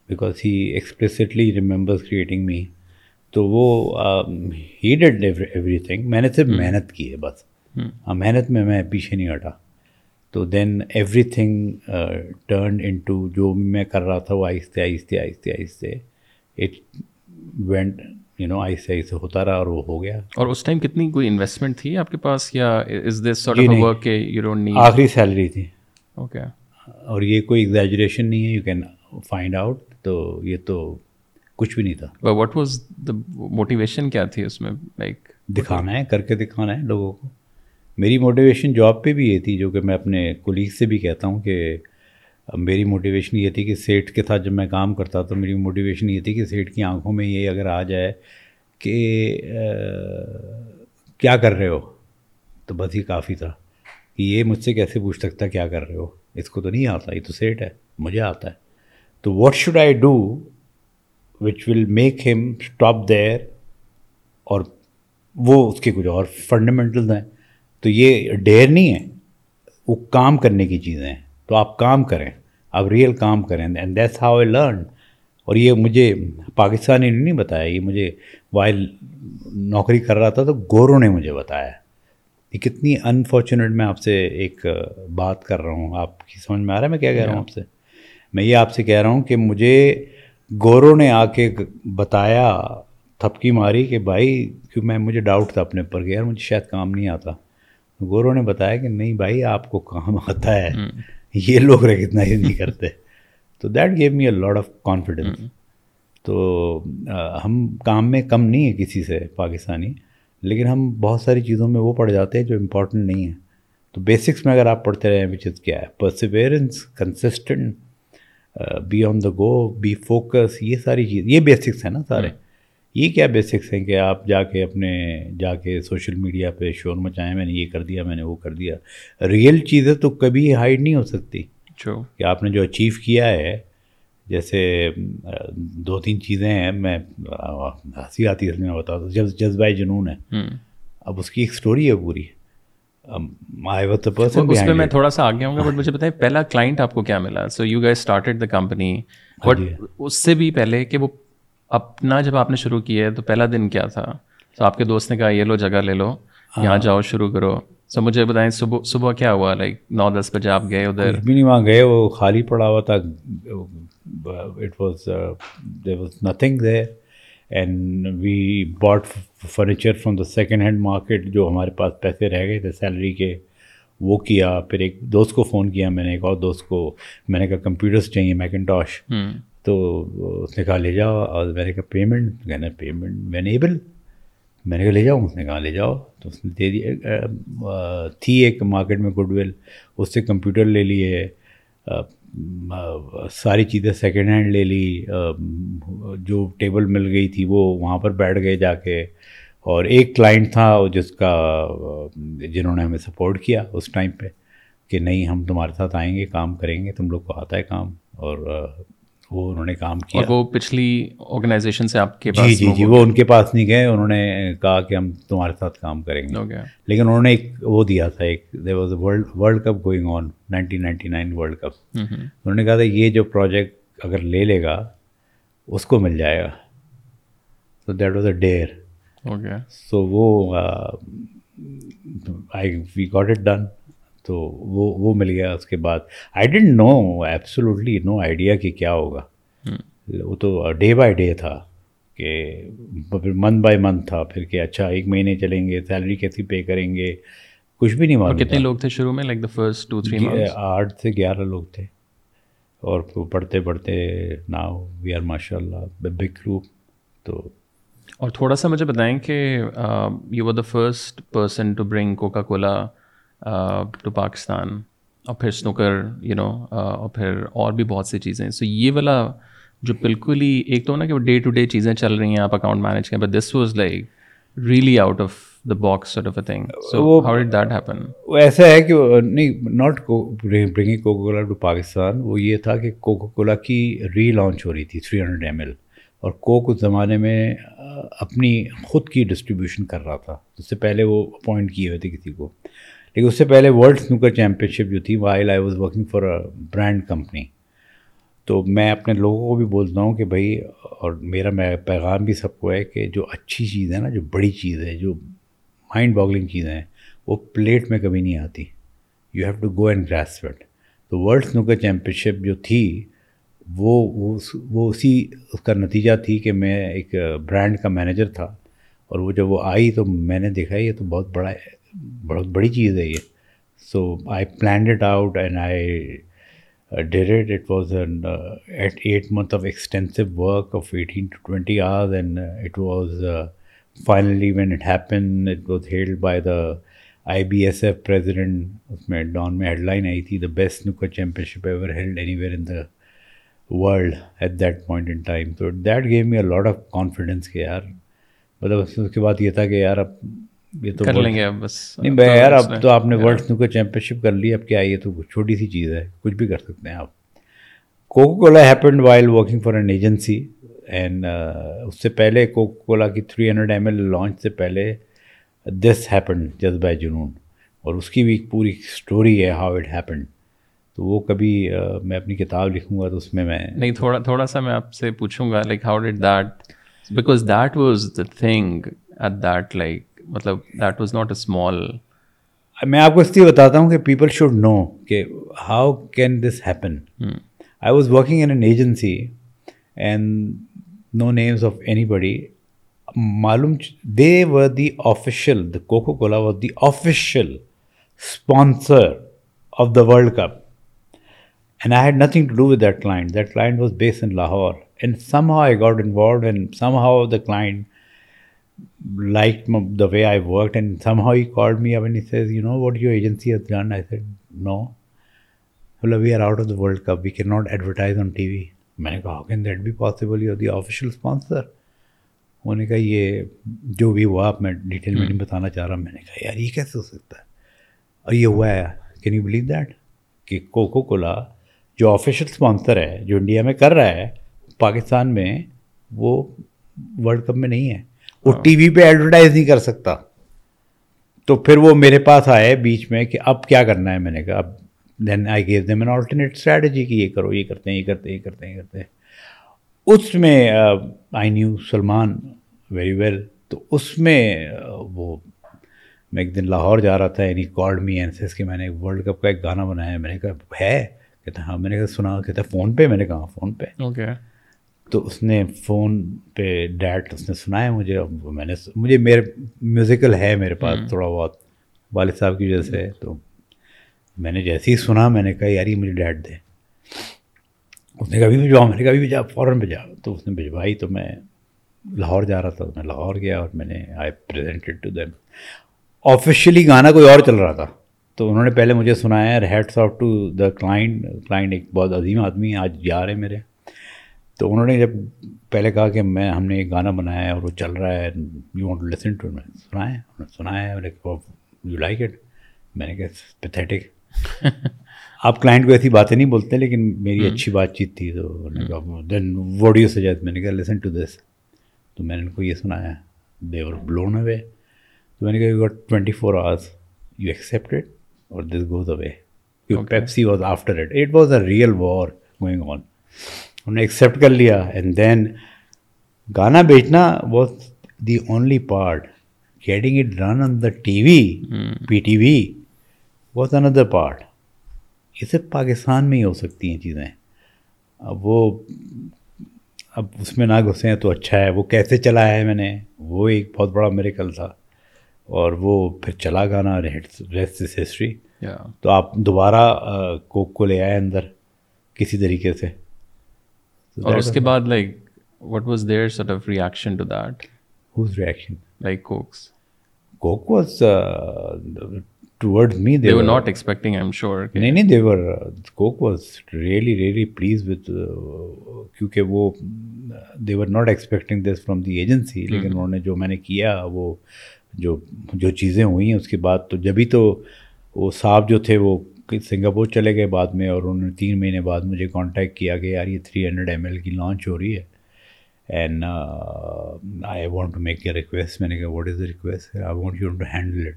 because he expressly remembers creating me تو وہ ہی ڈیڈ ایوری تھنگ میں نے صرف محنت کی ہے بس. ہاں محنت میں میں پیچھے نہیں ہٹا. تو then everything turn into جو میں کر رہا تھا وہ آہستہ آہستہ آہستہ آہستہ اٹ وینٹ یو نو آہستہ آہستہ ہوتا رہا اور وہ ہو گیا. اور اس ٹائم کتنی کوئی انویسٹمنٹ تھی آپ کے پاس یا از دس آخری سیلری تھی. اوکے اور یہ کوئی ایگزیجریشن نہیں ہے یو کین فائنڈ آؤٹ تو یہ تو کچھ بھی نہیں تھا۔ واٹ واز دا موٹیویشن کیا تھی اس میں لائک دکھانا ہے کر کے دکھانا ہے لوگوں کو۔ میری موٹیویشن جاب پہ بھی یہ تھی جو کہ میں اپنے کولیگ سے بھی کہتا ہوں کہ میری موٹیویشن یہ تھی کہ سیٹ کے ساتھ جب میں کام کرتا تو میری موٹیویشن یہ تھی کہ سیٹ کی آنکھوں میں یہ اگر آ جائے کہ کیا کر رہے ہو؟ تو بس ہی کافی تھا۔ کہ یہ مجھ سے کیسے پوچھ سکتا کیا کر رہے ہو؟ اس کو تو نہیں آتا، یہ تو سیٹ ہے، مجھے آتا ہے۔ تو what should I do which will make him stop there اور وہ اس کے کچھ اور فنڈامنٹلز ہیں۔ تو یہ ڈیر نہیں ہے، وہ کام کرنے کی چیزیں ہیں۔ تو آپ کام کریں، آپ ریئل کام کریں۔ And that's how a learn اور یہ مجھے پاکستانی نے نہیں بتایا، یہ مجھے وائل نوکری کر رہا تھا تو گوروں نے مجھے بتایا۔ یہ کتنی انفارچونیٹ میں آپ سے ایک بات کر رہا ہوں۔ آپ کی سمجھ میں آ رہا ہے میں کیا کہہ رہا ہوں آپ سے؟ میں یہ آپ سے کہہ رہا ہوں کہ مجھے گوروں نے آ کے بتایا تھپکی ماری کہ بھائی کیوں میں مجھے ڈاؤٹ تھا اپنے اوپر کہ یار مجھے شاید کام نہیں آتا۔ گوروں نے بتایا کہ نہیں بھائی آپ کو کام آتا ہے۔ یہ لوگ ریکگنائز نہیں کرتے۔ تو that gave me a lot of confidence تو ہم کام میں کم نہیں ہیں کسی سے پاکستانی۔ لیکن ہم بہت ساری چیزوں میں وہ پڑ جاتے ہیں جو امپورٹنٹ نہیں ہیں۔ تو بیسکس میں اگر آپ پڑھتے رہیں وچ از کیا ہے؟ Perseverance consistent be on the go be focus یہ ساری چیز یہ بیسکس ہیں نا سارے۔ یہ کیا بیسکس ہیں کہ آپ جا کے اپنے جا کے سوشل میڈیا پہ شور مچائیں میں نے یہ کر دیا میں نے وہ کر دیا۔ ریئل چیزیں تو کبھی ہائڈ نہیں ہو سکتی۔ کہ آپ نے جو اچیو کیا ہے جیسے دو تین چیزیں ہیں میں ہنسی آتی ہے میں بتا دوں جذبہ جنون ہے۔ اب اس کی ایک اسٹوری ہے پوری۔ اس میں میں تھوڑا سا آگے ہوں گا بٹ مجھے بتائیں پہلا کلائنٹ آپ کو کیا ملا۔ So you guys started the company but اس سے بھی پہلے کہ وہ اپنا جب آپ نے شروع کیا ہے تو پہلا دن کیا تھا؟ تو آپ کے دوست نے کہا یہ لو جگہ لے لو یہاں ہاں۔ جاؤ شروع کرو۔ سو مجھے بتائیں صبح صبح کیا ہوا؟ لائک نو دس بجے آپ گئے ادھر؟ بھی نہیں وہاں گئے وہ خالی پڑا ہوا تھا۔ It was there was nothing there and we bought furniture from the second hand market جو ہمارے پاس پیسے رہ گئے تھے سیلری کے وہ کیا. پھر ایک دوست کو فون کیا. میں نے ایک اور دوست کو میں نے کہا کمپیوٹرس چاہیے میکنٹاش تو اس نے کہا لے جاؤ. اور میں نے کہا پیمنٹ کہنا پیمنٹ وینیبل میں نے کہا لے جاؤ. اس نے کہا لے جاؤ. تو اس نے دے دیا تھی ایک مارکیٹ میں گڈ ول اس سے کمپیوٹر لے لیے. ساری چیزیں سیکنڈ ہینڈ لے لی جو ٹیبل مل گئی تھی وہ وہاں پر بیٹھ گئے جا کے۔ اور ایک کلائنٹ تھا جس کا جنہوں نے ہمیں سپورٹ کیا اس ٹائم پہ کہ نہیں، ہم تمہارے ساتھ آئیں گے، کام کریں گے، تم لوگ کو آتا ہے کام۔ اور وہ انہوں نے کام کیا۔ وہ پچھلی آرگنائزیشن سے آپ کے جی جی جی وہ ان کے پاس نہیں گئے انہوں نے کہا کہ ہم تمہارے ساتھ کام کریں گے۔ لیکن انہوں نے ایک وہ دیا تھا ایک there was world world cup going on nineteen ninety nine world cup انہوں نے کہا تھا یہ جو پروجیکٹ اگر لے لے گا اس کو مل جائے گا۔ تو that was a dare so وہ آئی وی گاٹ اٹ ڈن تو وہ وہ مل گیا اس کے بعد۔ I didn't know absolutely no idea کہ کیا ہوگا۔ وہ تو ڈے بائی ڈے تھا کہ پھر منتھ بائی منتھ تھا۔ پھر کہ اچھا ایک مہینے چلیں گے سیلری کیسی پے کریں گے؟ کچھ بھی نہیں معلوم کتنے لوگ تھے شروع میں؟ Like the first two three آٹھ سے گیارہ لوگ تھے۔ اور پڑھتے پڑھتے ناؤ وی آر ماشاء اللہ بگ گروپ تو اور تھوڑا سا مجھے بتائیں کہ you are the first person to bring Coca Cola to Pakistan اور پھر سنوکر یو نو اور پھر اور بھی بہت سی چیزیں۔ سو یہ والا جو بالکل ہی ایک تو نا کہ وہ ڈے ٹو ڈے چیزیں چل رہی ہیں آپ اکاؤنٹ مینیج کریں but this was like really out of the box of a thing so how did that happen وہ ایسا ہے کہ نہیں not bringing Coca Cola to Pakistan وہ یہ تھا کہ کوکو کولا کی ری لانچ ہو رہی تھی تھری ہنڈریڈ ایم ایل اور کوک اس زمانے میں اپنی خود کی ڈسٹریبیوشن کر رہا تھا۔ اس سے پہلے وہ اپوائنٹ کیے ہوئے تھے کسی کو۔ لیکن اس سے پہلے ورلڈ سنوکر چیمپئن شپ جو تھی while I was working for a brand company تو میں اپنے لوگوں کو بھی بولتا ہوں کہ بھائی، اور میرا میں پیغام بھی سب کو ہے کہ جو اچھی چیز ہے نا، جو بڑی چیز ہے، جو مائنڈ باگلنگ چیزیں ہیں وہ پلیٹ میں کبھی نہیں آتی۔ You have to go and grace wait تو ورلڈ سنوکر چیمپئن شپ جو تھی، وہ وہ اسی، اس کا نتیجہ تھی کہ میں ایک برانڈ کا مینیجر تھا، اور وہ جب وہ آئی تو میں نے دیکھا یہ تو بہت بڑا بہت بڑی چیز ہے یہ۔ So I planned it out and I did it it was eight eight month of extensive work of eighteen to twenty hours and it was finally when it happen it was held by the I B S F president اس میں Dawn میں head line آئی تھی the best snooker championship ever held anywhere in the world at that point in time تو that give me a lot of confidence کہ یار مطلب اس کے بعد یہ تھا کہ یار اب یہ تو کر لیں گے بس۔ نہیں بھائی یار اب تو آپ نے ورلڈ سنوکر چیمپئن شپ کر لی اب کیا یہ تو چھوٹی سی چیز ہے کچھ بھی کر سکتے ہیں آپ۔ Coca Cola happened while working for an agency and اس سے پہلے کوکو کولا کی three hundred M L launch سے پہلے دس ہیپنڈ جذبہ جنون۔ اور اس کی بھی ایک پوری اسٹوری ہے ہاؤ اٹ ہیپنڈ تو وہ کبھی میں اپنی کتاب لکھوں گا تو اس میں میں نہیں تھوڑا تھوڑا سا میں آپ سے پوچھوں گا like how did that because that was the thing at that like مطلب that was not a small میں آپ کو اس لیے بتاتا ہوں کہ پیپل شوڈ نو کہ how can this happen I was working in an agency and no names of anybody معلوم they were the official the Coca Cola was the official sponsor of the world cup and I had nothing to do with that client that client was based in Lahore and somehow I got involved and somehow the client like the way I work and somehow he called me up says you know what your agency has done I said no مطلب we are out of the world cup we cannot advertise on T V میں نے کہا how can that be possible you the official sponsor انہوں نے کہا یہ جو بھی ہوا میں ڈیٹیل میں نہیں بتانا چاہ رہا میں نے کہا یار یہ کیسے ہو سکتا ہے اور یہ ہوا ہے کین یو بلیو دیٹ کہ کوکو کولا جو آفیشیل اسپانسر ہے جو انڈیا میں کر رہا ہے پاکستان میں وہ ورلڈ کپ میں نہیں ہے وہ ٹی وی پہ ایڈورٹائز نہیں کر سکتا۔ تو پھر وہ میرے پاس آئے بیچ میں کہ اب کیا کرنا ہے؟ میں نے کہا اب then I gave them an alternate strategy کہ یہ کرو یہ کرتے ہیں یہ کرتے ہیں یہ کرتے ہیں یہ کرتے ہیں۔ اس میں I knew Salman very well تو اس میں وہ میں ایک دن لاہور جا رہا تھا یعنی کالڈ می اینسیس کہ میں نے ورلڈ کپ کا ایک گانا بنایا۔ ہے میں نے کہا ہے؟ کہتے ہاں میں نے کہا سنا کہتے فون پہ میں نے کہا فون پہ۔ اوکے تو اس نے فون پہ ڈیٹ اس نے سنا ہے مجھے میں نے مجھے میرے میوزیکل ہے میرے پاس تھوڑا بہت۔ والد صاحب کی وجہ سے تو میں نے جیسے ہی سنا میں نے کہا یار یہ مجھے ڈیٹ دے۔ اس نے کبھی بھجواؤ میں نے کبھی بھیجا فوراً بھیجا تو اس نے بھجوائی تو میں لاہور جا رہا تھا میں لاہور گیا اور میں نے I presented to them officially گانا کوئی اور چل رہا تھا۔ تو انہوں نے پہلے مجھے سنایا heads of to the client client ایک بہت عظیم آدمی آج جا رہے میرے۔ تو انہوں نے جب پہلے کہا کہ میں ہم نے ایک گانا بنایا ہے اور وہ چل رہا ہے you want to listen to میں سنایا انہوں نے سنایا ہے یو لائک اٹ میں نے کہا پیتھیٹک آپ کلائنٹ کو ایسی باتیں نہیں بولتے لیکن میری اچھی بات چیت تھی تو دین ووڈیو سجیسٹ میں نے کہا لسن ٹو دس تو میں نے ان کو یہ سنایا۔ دیور بلون اوے تو میں نے کہا you got twenty four hours you accept it اور this goes away Pepsi was after it it was a real war going on انہوں نے ایکسیپٹ کر لیا اینڈ دین گانا بیچنا was the only part getting it run on the T V P T V was another part یہ صرف پاکستان میں ہی ہو سکتی ہیں چیزیں. اب وہ اب اس میں نہ گھسیں ہیں تو اچھا ہے. وہ کیسے چلا ہے میں نے؟ وہ ایک بہت بڑا میرے کل تھا. اور وہ پھر چلا گانا ریسٹ ہسٹری تو آپ دوبارہ کوک کو لے آئے اندر کسی طریقے سے. اور اس کے بعد like what was their sort of reaction to that whose reaction like Coke's Coke was toward me they were not expecting I am sure نہیں نہیں they were Coke was really really pleased with کیونکہ وہ they were not expecting this from the agency لیکن انہوں نے جو میں نے کیا وہ جو جو چیزیں ہوئی ہیں اس کے بعد تو جبھی تو وہ صاحب جو تھے وہ سنگاپور چلے گئے بعد میں اور انہوں نے تین مہینے بعد مجھے کانٹیکٹ کیا کہ یار یہ تھری ہنڈریڈ ایم ایل کی لانچ ہو رہی ہے and I want to make a request میں نے کہا what is the request I want you to handle it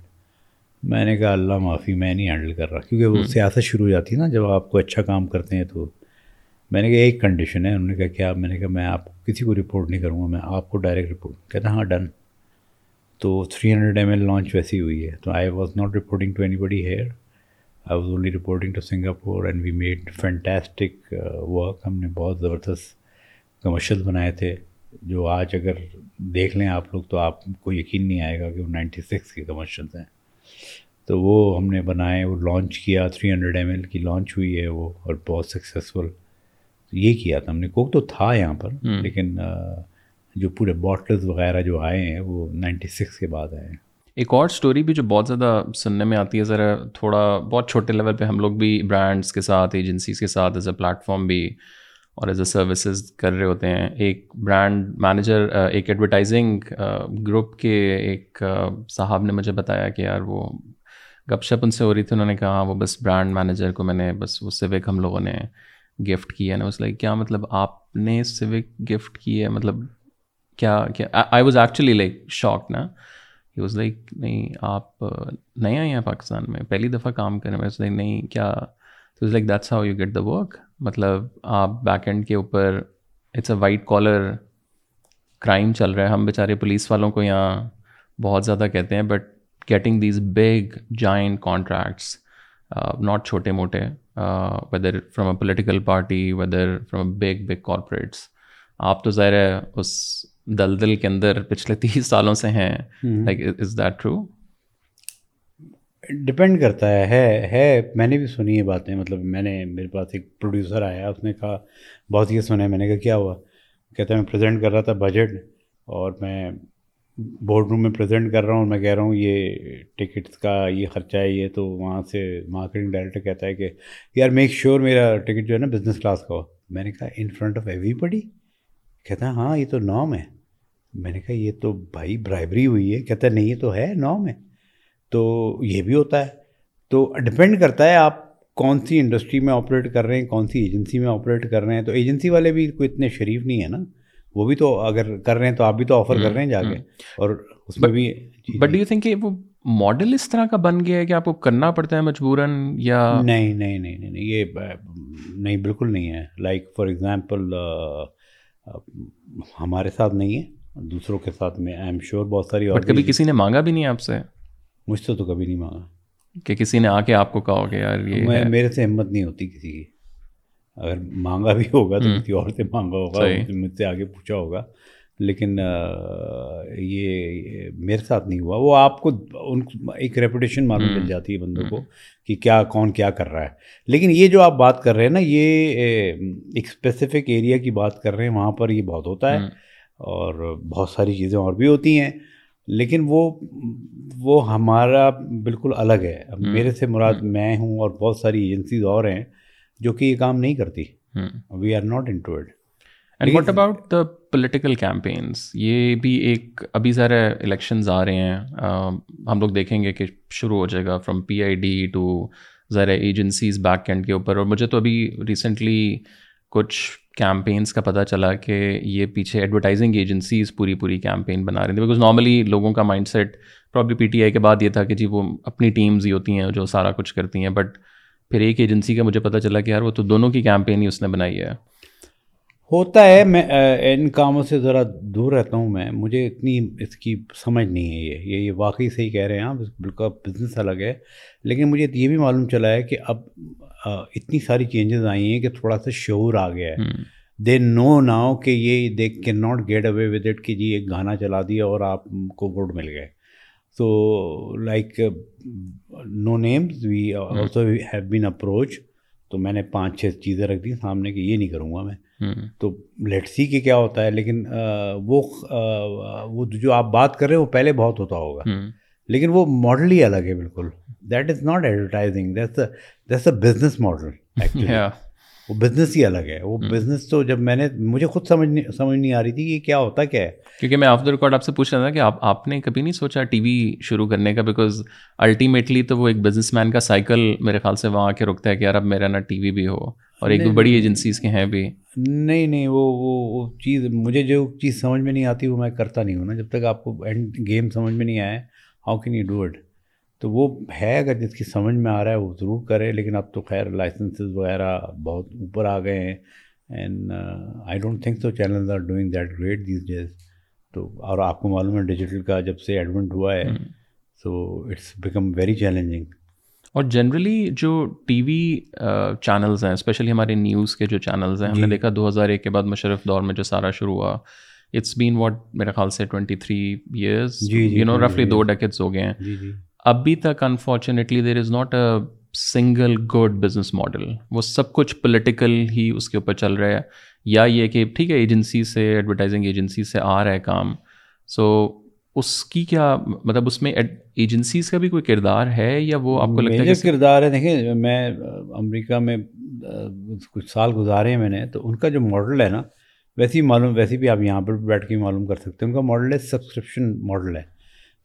میں نے کہا اللہ معافی میں نہیں ہینڈل کر رہا کیونکہ وہ سیاست شروع ہو جاتی ہے نا جب آپ کو اچھا کام کرتے ہیں تو۔ میں نے کہا ایک کنڈیشن ہے۔ انہوں نے کہا کیا؟ میں نے کہا میں آپ کسی کو رپورٹ نہیں کروں گا میں آپ کو ڈائریکٹ رپورٹ کہتا ہاں ڈن تو three hundred M L launch ویسی ہوئی ہے۔ تو I was not reporting to anybody here I was only reporting to Singapore and we made fantastic work ہم نے بہت زبردست کمرشل بنائے تھے جو آج اگر دیکھ لیں آپ لوگ تو آپ کو یقین نہیں آئے گا کہ وہ نائنٹی سکس کے کمرشلس ہیں۔ تو وہ ہم نے بنائے وہ لانچ کیا تھری ہنڈریڈ ایم ایل کی لانچ ہوئی ہے وہ اور بہت سکسیزفل یہ کیا تھا ہم نے کوک تو تھا یہاں پر لیکن جو پورے باٹلز وغیرہ جو آئے ہیں وہ نائنٹی سکس کے بعد آئے ہیں۔ ایک اور اسٹوری بھی جو بہت زیادہ سننے میں آتی ہے، ذرا تھوڑا بہت چھوٹے لیول پہ ہم لوگ بھی برانڈس کے ساتھ ایجنسیز کے ساتھ ایز اے پلیٹفارم بھی اور ایز اے سروسز کر رہے ہوتے ہیں۔ ایک برانڈ مینیجر ایک ایڈورٹائزنگ گروپ کے ایک صاحب نے مجھے بتایا کہ یار وہ گپ شپ ان سے ہو رہی تھی، انہوں نے کہا ہاں، وہ بس برانڈ مینیجر کو میں نے بس وہ سوک ہم لوگوں نے گفٹ کیا نا۔ اس لائک کیا مطلب آپ نے سوک گفٹ کی ہے؟ مطلب کیا کیا؟ I was actually like shock نا۔ ہی واز لائک نہیں آپ نئے آئے ہیں پاکستان میں پہلی دفعہ کام کرنے میں لائک نہیں کیا تو like that's how you get the work مطلب آپ بیک اینڈ کے اوپر it's a white collar crime چل رہا ہے ہم بیچارے پولیس والوں کو یہاں بہت زیادہ کہتے ہیں but getting these big giant contracts not چھوٹے موٹے whether from a political party whether from a big big corporates آپ تو ظاہر ہے اس دلدل کے اندر پچھلے تیس سالوں سے ہیں۔ Like is that true depend کرتا ہے ہے ہے۔ میں نے بھی سنی یہ باتیں۔ مطلب میں نے میرے پاس ایک پروڈیوسر آیا اس نے کہا بہت یہ سنا ہے۔ میں نے کہا کیا ہوا؟ کہتا ہے میں پریزنٹ کر رہا تھا بجٹ اور میں بورڈ روم میں پریزنٹ کر رہا ہوں۔ میں کہہ رہا ہوں یہ ٹکٹس کا یہ خرچہ ہے یہ تو وہاں سے مارکیٹنگ ڈائریکٹر کہتا ہے کہ یار میک شیور میرا ٹکٹ جو ہے نا بزنس کلاس کا ہو۔ میں نے کہا in front of everybody کہتا ہے ہاں یہ تو نام ہے۔ میں نے کہا یہ تو بھائی برائبری ہوئی ہے. کہتا ہے نہیں یہ تو ہے نام ہے. تو یہ بھی ہوتا ہے۔ تو ڈپینڈ کرتا ہے آپ کون سی انڈسٹری میں آپریٹ کر رہے ہیں کون سی ایجنسی میں آپریٹ کر رہے ہیں۔ تو ایجنسی والے بھی کوئی اتنے شریف نہیں ہے نا۔ وہ بھی تو اگر کر رہے ہیں تو آپ بھی تو آفر کر رہے ہیں جا کے۔ اور اس میں بھی بٹ ڈو یو تھنک کہ وہ ماڈل اس طرح کا بن گیا ہے کہ آپ کو کرنا پڑتا ہے مجبوراً یا نہیں نہیں نہیں نہیں یہ نہیں بالکل نہیں ہے۔ لائک فار ایگزامپل ہمارے ساتھ نہیں ہے۔ دوسروں کے ساتھ میں آئی ایم شیور بہت ساری اور کبھی کسی نے مانگا بھی نہیں آپ سے؟ مجھ سے تو کبھی نہیں مانگا۔ کہ کسی نے آ کے آپ کو کہا کہ یار یہ میرے سے ہمت نہیں ہوتی کسی کی۔ اگر مانگا بھی ہوگا تو کسی اور سے مانگا ہوگا مجھ سے آگے پوچھا ہوگا۔ لیکن یہ میرے ساتھ نہیں ہوا۔ وہ آپ کو ان ایک ریپوٹیشن معلوم مل جاتی ہے بندوں کو کہ کیا کون کیا کر رہا ہے۔ لیکن یہ جو آپ بات کر رہے ہیں نا یہ ایک اسپیسیفک ایریا کی بات کر رہے ہیں وہاں پر یہ بہت ہوتا ہے۔ اور بہت ساری چیزیں اور بھی ہوتی ہیں لیکن وہ وہ ہمارا بالکل الگ ہے۔ میرے سے مراد میں ہوں اور بہت ساری ایجنسیز اور ہیں جو کہ یہ کام نہیں کرتی۔ We are not into it and what about the political campaigns یہ بھی ایک ابھی ذرا الیکشنز آ رہے ہیں۔ ہم لوگ دیکھیں گے کہ شروع ہو جائے گا from P I D to ذرا ایجنسیز بیک اینڈ کے اوپر۔ اور مجھے تو ابھی ریسنٹلی کچھ کیمپینس کا پتہ چلا کہ یہ پیچھے ایڈورٹائزنگ ایجنسیز پوری پوری کیمپین بنا رہی تھیں بیکاز نارملی لوگوں کا mindset probably P T I کے بعد یہ تھا کہ جی وہ اپنی ٹیمز ہی ہوتی ہیں جو سارا کچھ کرتی ہیں بٹ پھر ایک ایجنسی کا مجھے پتہ چلا کہ یار وہ تو دونوں کی کیمپین ہی اس نے بنائی ہے۔ ہوتا ہے، میں ان کاموں سے ذرا دور رہتا ہوں میں، مجھے اتنی اس کی سمجھ نہیں ہے یہ یہ یہ واقعی صحیح کہہ رہے ہیں آپ، بالکل بزنس الگ ہے، لیکن مجھے یہ بھی معلوم چلا ہے کہ اب اتنی ساری چینجز آئی ہیں کہ تھوڑا سا شعور آ گیا ہے۔ دے نو ناؤ کہ یہ they can not get away with it کہ جی ایک گانا چلا دیا اور آپ کو ووٹ مل گئے۔ تو like no names we also have been approach تو میں نے پانچ چھ چیزیں رکھ دی سامنے کہ یہ نہیں کروں گا میں۔ تو لیٹ سی کہ کیا ہوتا ہے لیکن وہ وہ جو آپ بات کر رہے ہیں وہ پہلے بہت ہوتا ہوگا۔ لیکن وہ ماڈل ہی الگ ہے بالکل۔ That is not advertising that's a business model وہ بزنس ہی الگ ہے. وہ بزنس تو جب میں نے مجھے خود سمجھ نہیں سمجھ نہیں آ رہی تھی کہ کیا ہوتا کیا ہے. کیونکہ میں آف دا ریکارڈ آپ سے پوچھ رہا تھا کہ آپ آپ نے کبھی نہیں سوچا ٹی وی شروع کرنے کا? بیکاز الٹیمیٹلی تو وہ ایک بزنس مین کا سائیکل میرے خیال سے وہاں آ کے رکتا ہے کہ یار اب میرا نا ٹی وی بھی ہو اور ایک بڑی ایجنسیز کے ہیں بھی. نہیں نہیں وہ وہ چیز مجھے جو چیز سمجھ میں نہیں آتی وہ میں کرتا نہیں ہوں نا. جب تک آپ کو اینڈ گیم سمجھ میں نہیں آئے how can you do it تو وہ ہے اگر جس کی سمجھ میں آ رہا ہے وہ ضرور کرے لیکن اب تو خیر لائسنسز وغیرہ بہت اوپر آ گئے ہیں and I don't think so channels are doing that great these days تو اور آپ کو معلوم ہے ڈیجیٹل کا جب سے ایڈونٹ ہوا ہے so it's become very challenging اور جنرلی جو ٹی وی چینلز ہیں اسپیشلی ہمارے نیوز کے جو چینلز ہیں ہم نے جی۔ دیکھا دو ہزار ایک کے بعد مشرف دور میں جو سارا شروع ہوا اٹس بین واٹ میرے خیال سے twenty three years you know رفلی دو ڈیکٹس ہو گئے ہیں۔ جی، ابھی تک unfortunately there is not a single good business model وہ سب کچھ پولیٹیکل ہی اس کے اوپر چل رہا ہے. یا یہ کہ ٹھیک ہے ایجنسی سے ایڈورٹائزنگ ایجنسی سے آ رہا ہے کام. سو اس کی کیا مطلب اس میں ایجنسیز کا بھی کوئی کردار ہے یا وہ آپ کو لگتا ہے کردار ہے؟ دیکھیں میں امریکہ میں کچھ سال گزارے ہیں میں نے تو ان کا جو ماڈل ہے نا ویسے ہی معلوم ویسے بھی آپ یہاں پر بیٹھ کے معلوم کر سکتے ہیں۔ ان کا ماڈل ہے سبسکرپشن ماڈل ہے۔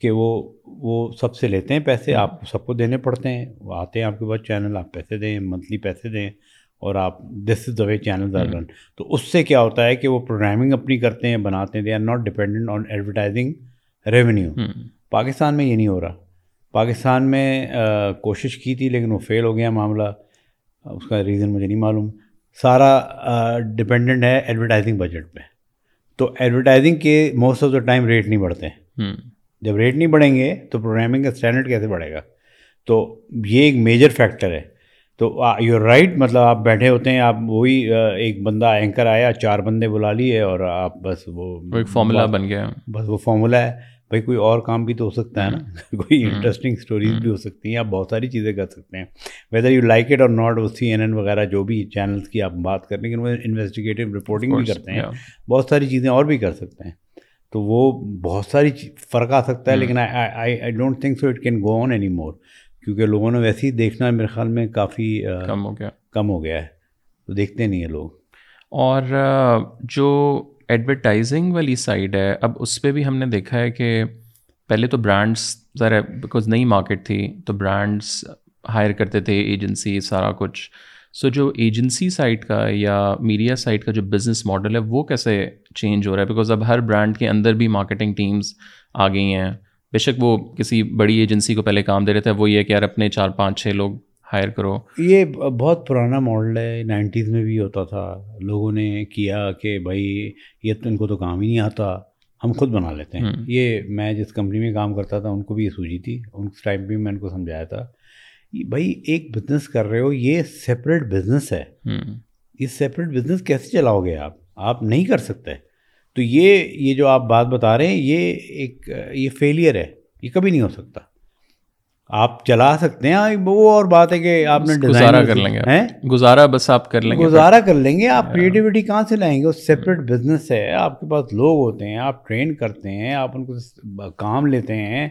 کہ وہ وہ سب سے لیتے ہیں پیسے آپ سب کو دینے پڑتے ہیں وہ آتے ہیں آپ کے پاس چینل آپ پیسے دیں منتھلی پیسے دیں اور آپ دس is the way channel are run تو اس سے کیا ہوتا ہے کہ وہ پروگرامنگ اپنی کرتے ہیں بناتے ہیں they are not dependent on advertising revenue Pakistan میں یہ نہیں ہو رہا۔ پاکستان میں کوشش کی تھی لیکن وہ فیل ہو گیا معاملہ۔ اس کا ریزن مجھے نہیں معلوم۔ سارا ڈپینڈنٹ ہے ایڈورٹائزنگ بجٹ پہ۔ تو ایڈورٹائزنگ کے most of the time rate نہیں بڑھتے۔ جب ریٹ نہیں بڑھیں گے تو پروگرامنگ کا اسٹینڈرڈ کیسے بڑھے گا؟ تو یہ ایک میجر فیکٹر ہے۔ تو یو رائٹ مطلب آپ بیٹھے ہوتے ہیں آپ وہی ایک بندہ اینکر آیا چار بندے بلا لیے اور آپ بس وہ ایک فارمولا بن گیا۔ بس وہ فارمولا ہے۔ بھائی کوئی اور کام بھی تو ہو سکتا ہے نا۔ کوئی انٹرسٹنگ اسٹوریز بھی ہو سکتی ہیں آپ بہت ساری چیزیں کر سکتے ہیں۔ ویدر یو لائک اٹ اور ناٹ وہ سی این این وغیرہ جو بھی چینلس کی آپ بات کر رہے ہیں وہ انویسٹیگیٹو رپورٹنگ بھی کرتے ہیں۔ بہت ساری چیزیں اور بھی کر سکتے ہیں۔ تو وہ بہت ساری فرق آ سکتا ہے لیکن I don't think so it can go on any more کیونکہ لوگوں نے ویسے ہی دیکھنا میرے خیال میں کافی کم ہو گیا۔ کم ہو گیا ہے۔ تو دیکھتے نہیں ہیں لوگ۔ اور جو ایڈورٹائزنگ والی سائڈ ہے اب اس پہ بھی ہم نے دیکھا ہے کہ پہلے تو برانڈس ذرا بیکاز نئی مارکیٹ تھی تو برانڈس ہائر کرتے تھے ایجنسی سارا کچھ۔ سو جو ایجنسی سائٹ کا یا میڈیا سائٹ کا جو بزنس ماڈل ہے وہ کیسے چینج ہو رہا ہے? بیکاز اب ہر برانڈ کے اندر بھی مارکیٹنگ ٹیمز آ گئی ہیں۔ بے شک وہ کسی بڑی ایجنسی کو پہلے کام دے رہے تھے وہ یہ کہ یار اپنے چار پانچ چھ لوگ ہائر کرو۔ یہ بہت پرانا ماڈل ہے۔ نائنٹیز میں بھی ہوتا تھا۔ لوگوں نے کیا کہ بھائی یہ تو ان کو تو کام ہی نہیں آتا ہم خود بنا لیتے ہیں۔ یہ میں جس کمپنی میں کام کرتا تھا ان کو بھی یہ سوجی تھی۔ ان ٹائم بھی میں ان کو سمجھایا تھا۔ بھائی ایک بزنس کر رہے ہو یہ سیپریٹ بزنس ہے۔ یہ سیپریٹ بزنس کیسے چلاؤ گے آپ؟ آپ نہیں کر سکتے۔ تو یہ یہ جو آپ بات بتا رہے ہیں یہ ایک یہ فیلئر ہے۔ یہ کبھی نہیں ہو سکتا۔ آپ چلا سکتے ہیں وہ اور بات ہے کہ آپ نے گزارا کر لیں گے گزارا بس آپ کر لیں گے۔ گزارا کر لیں گے۔ آپ کریٹیوٹی کہاں سے لائیں گے؟ وہ سیپریٹ بزنس ہے۔ آپ کے پاس لوگ ہوتے ہیں آپ ٹرین کرتے ہیں آپ ان کو کام لیتے ہیں۔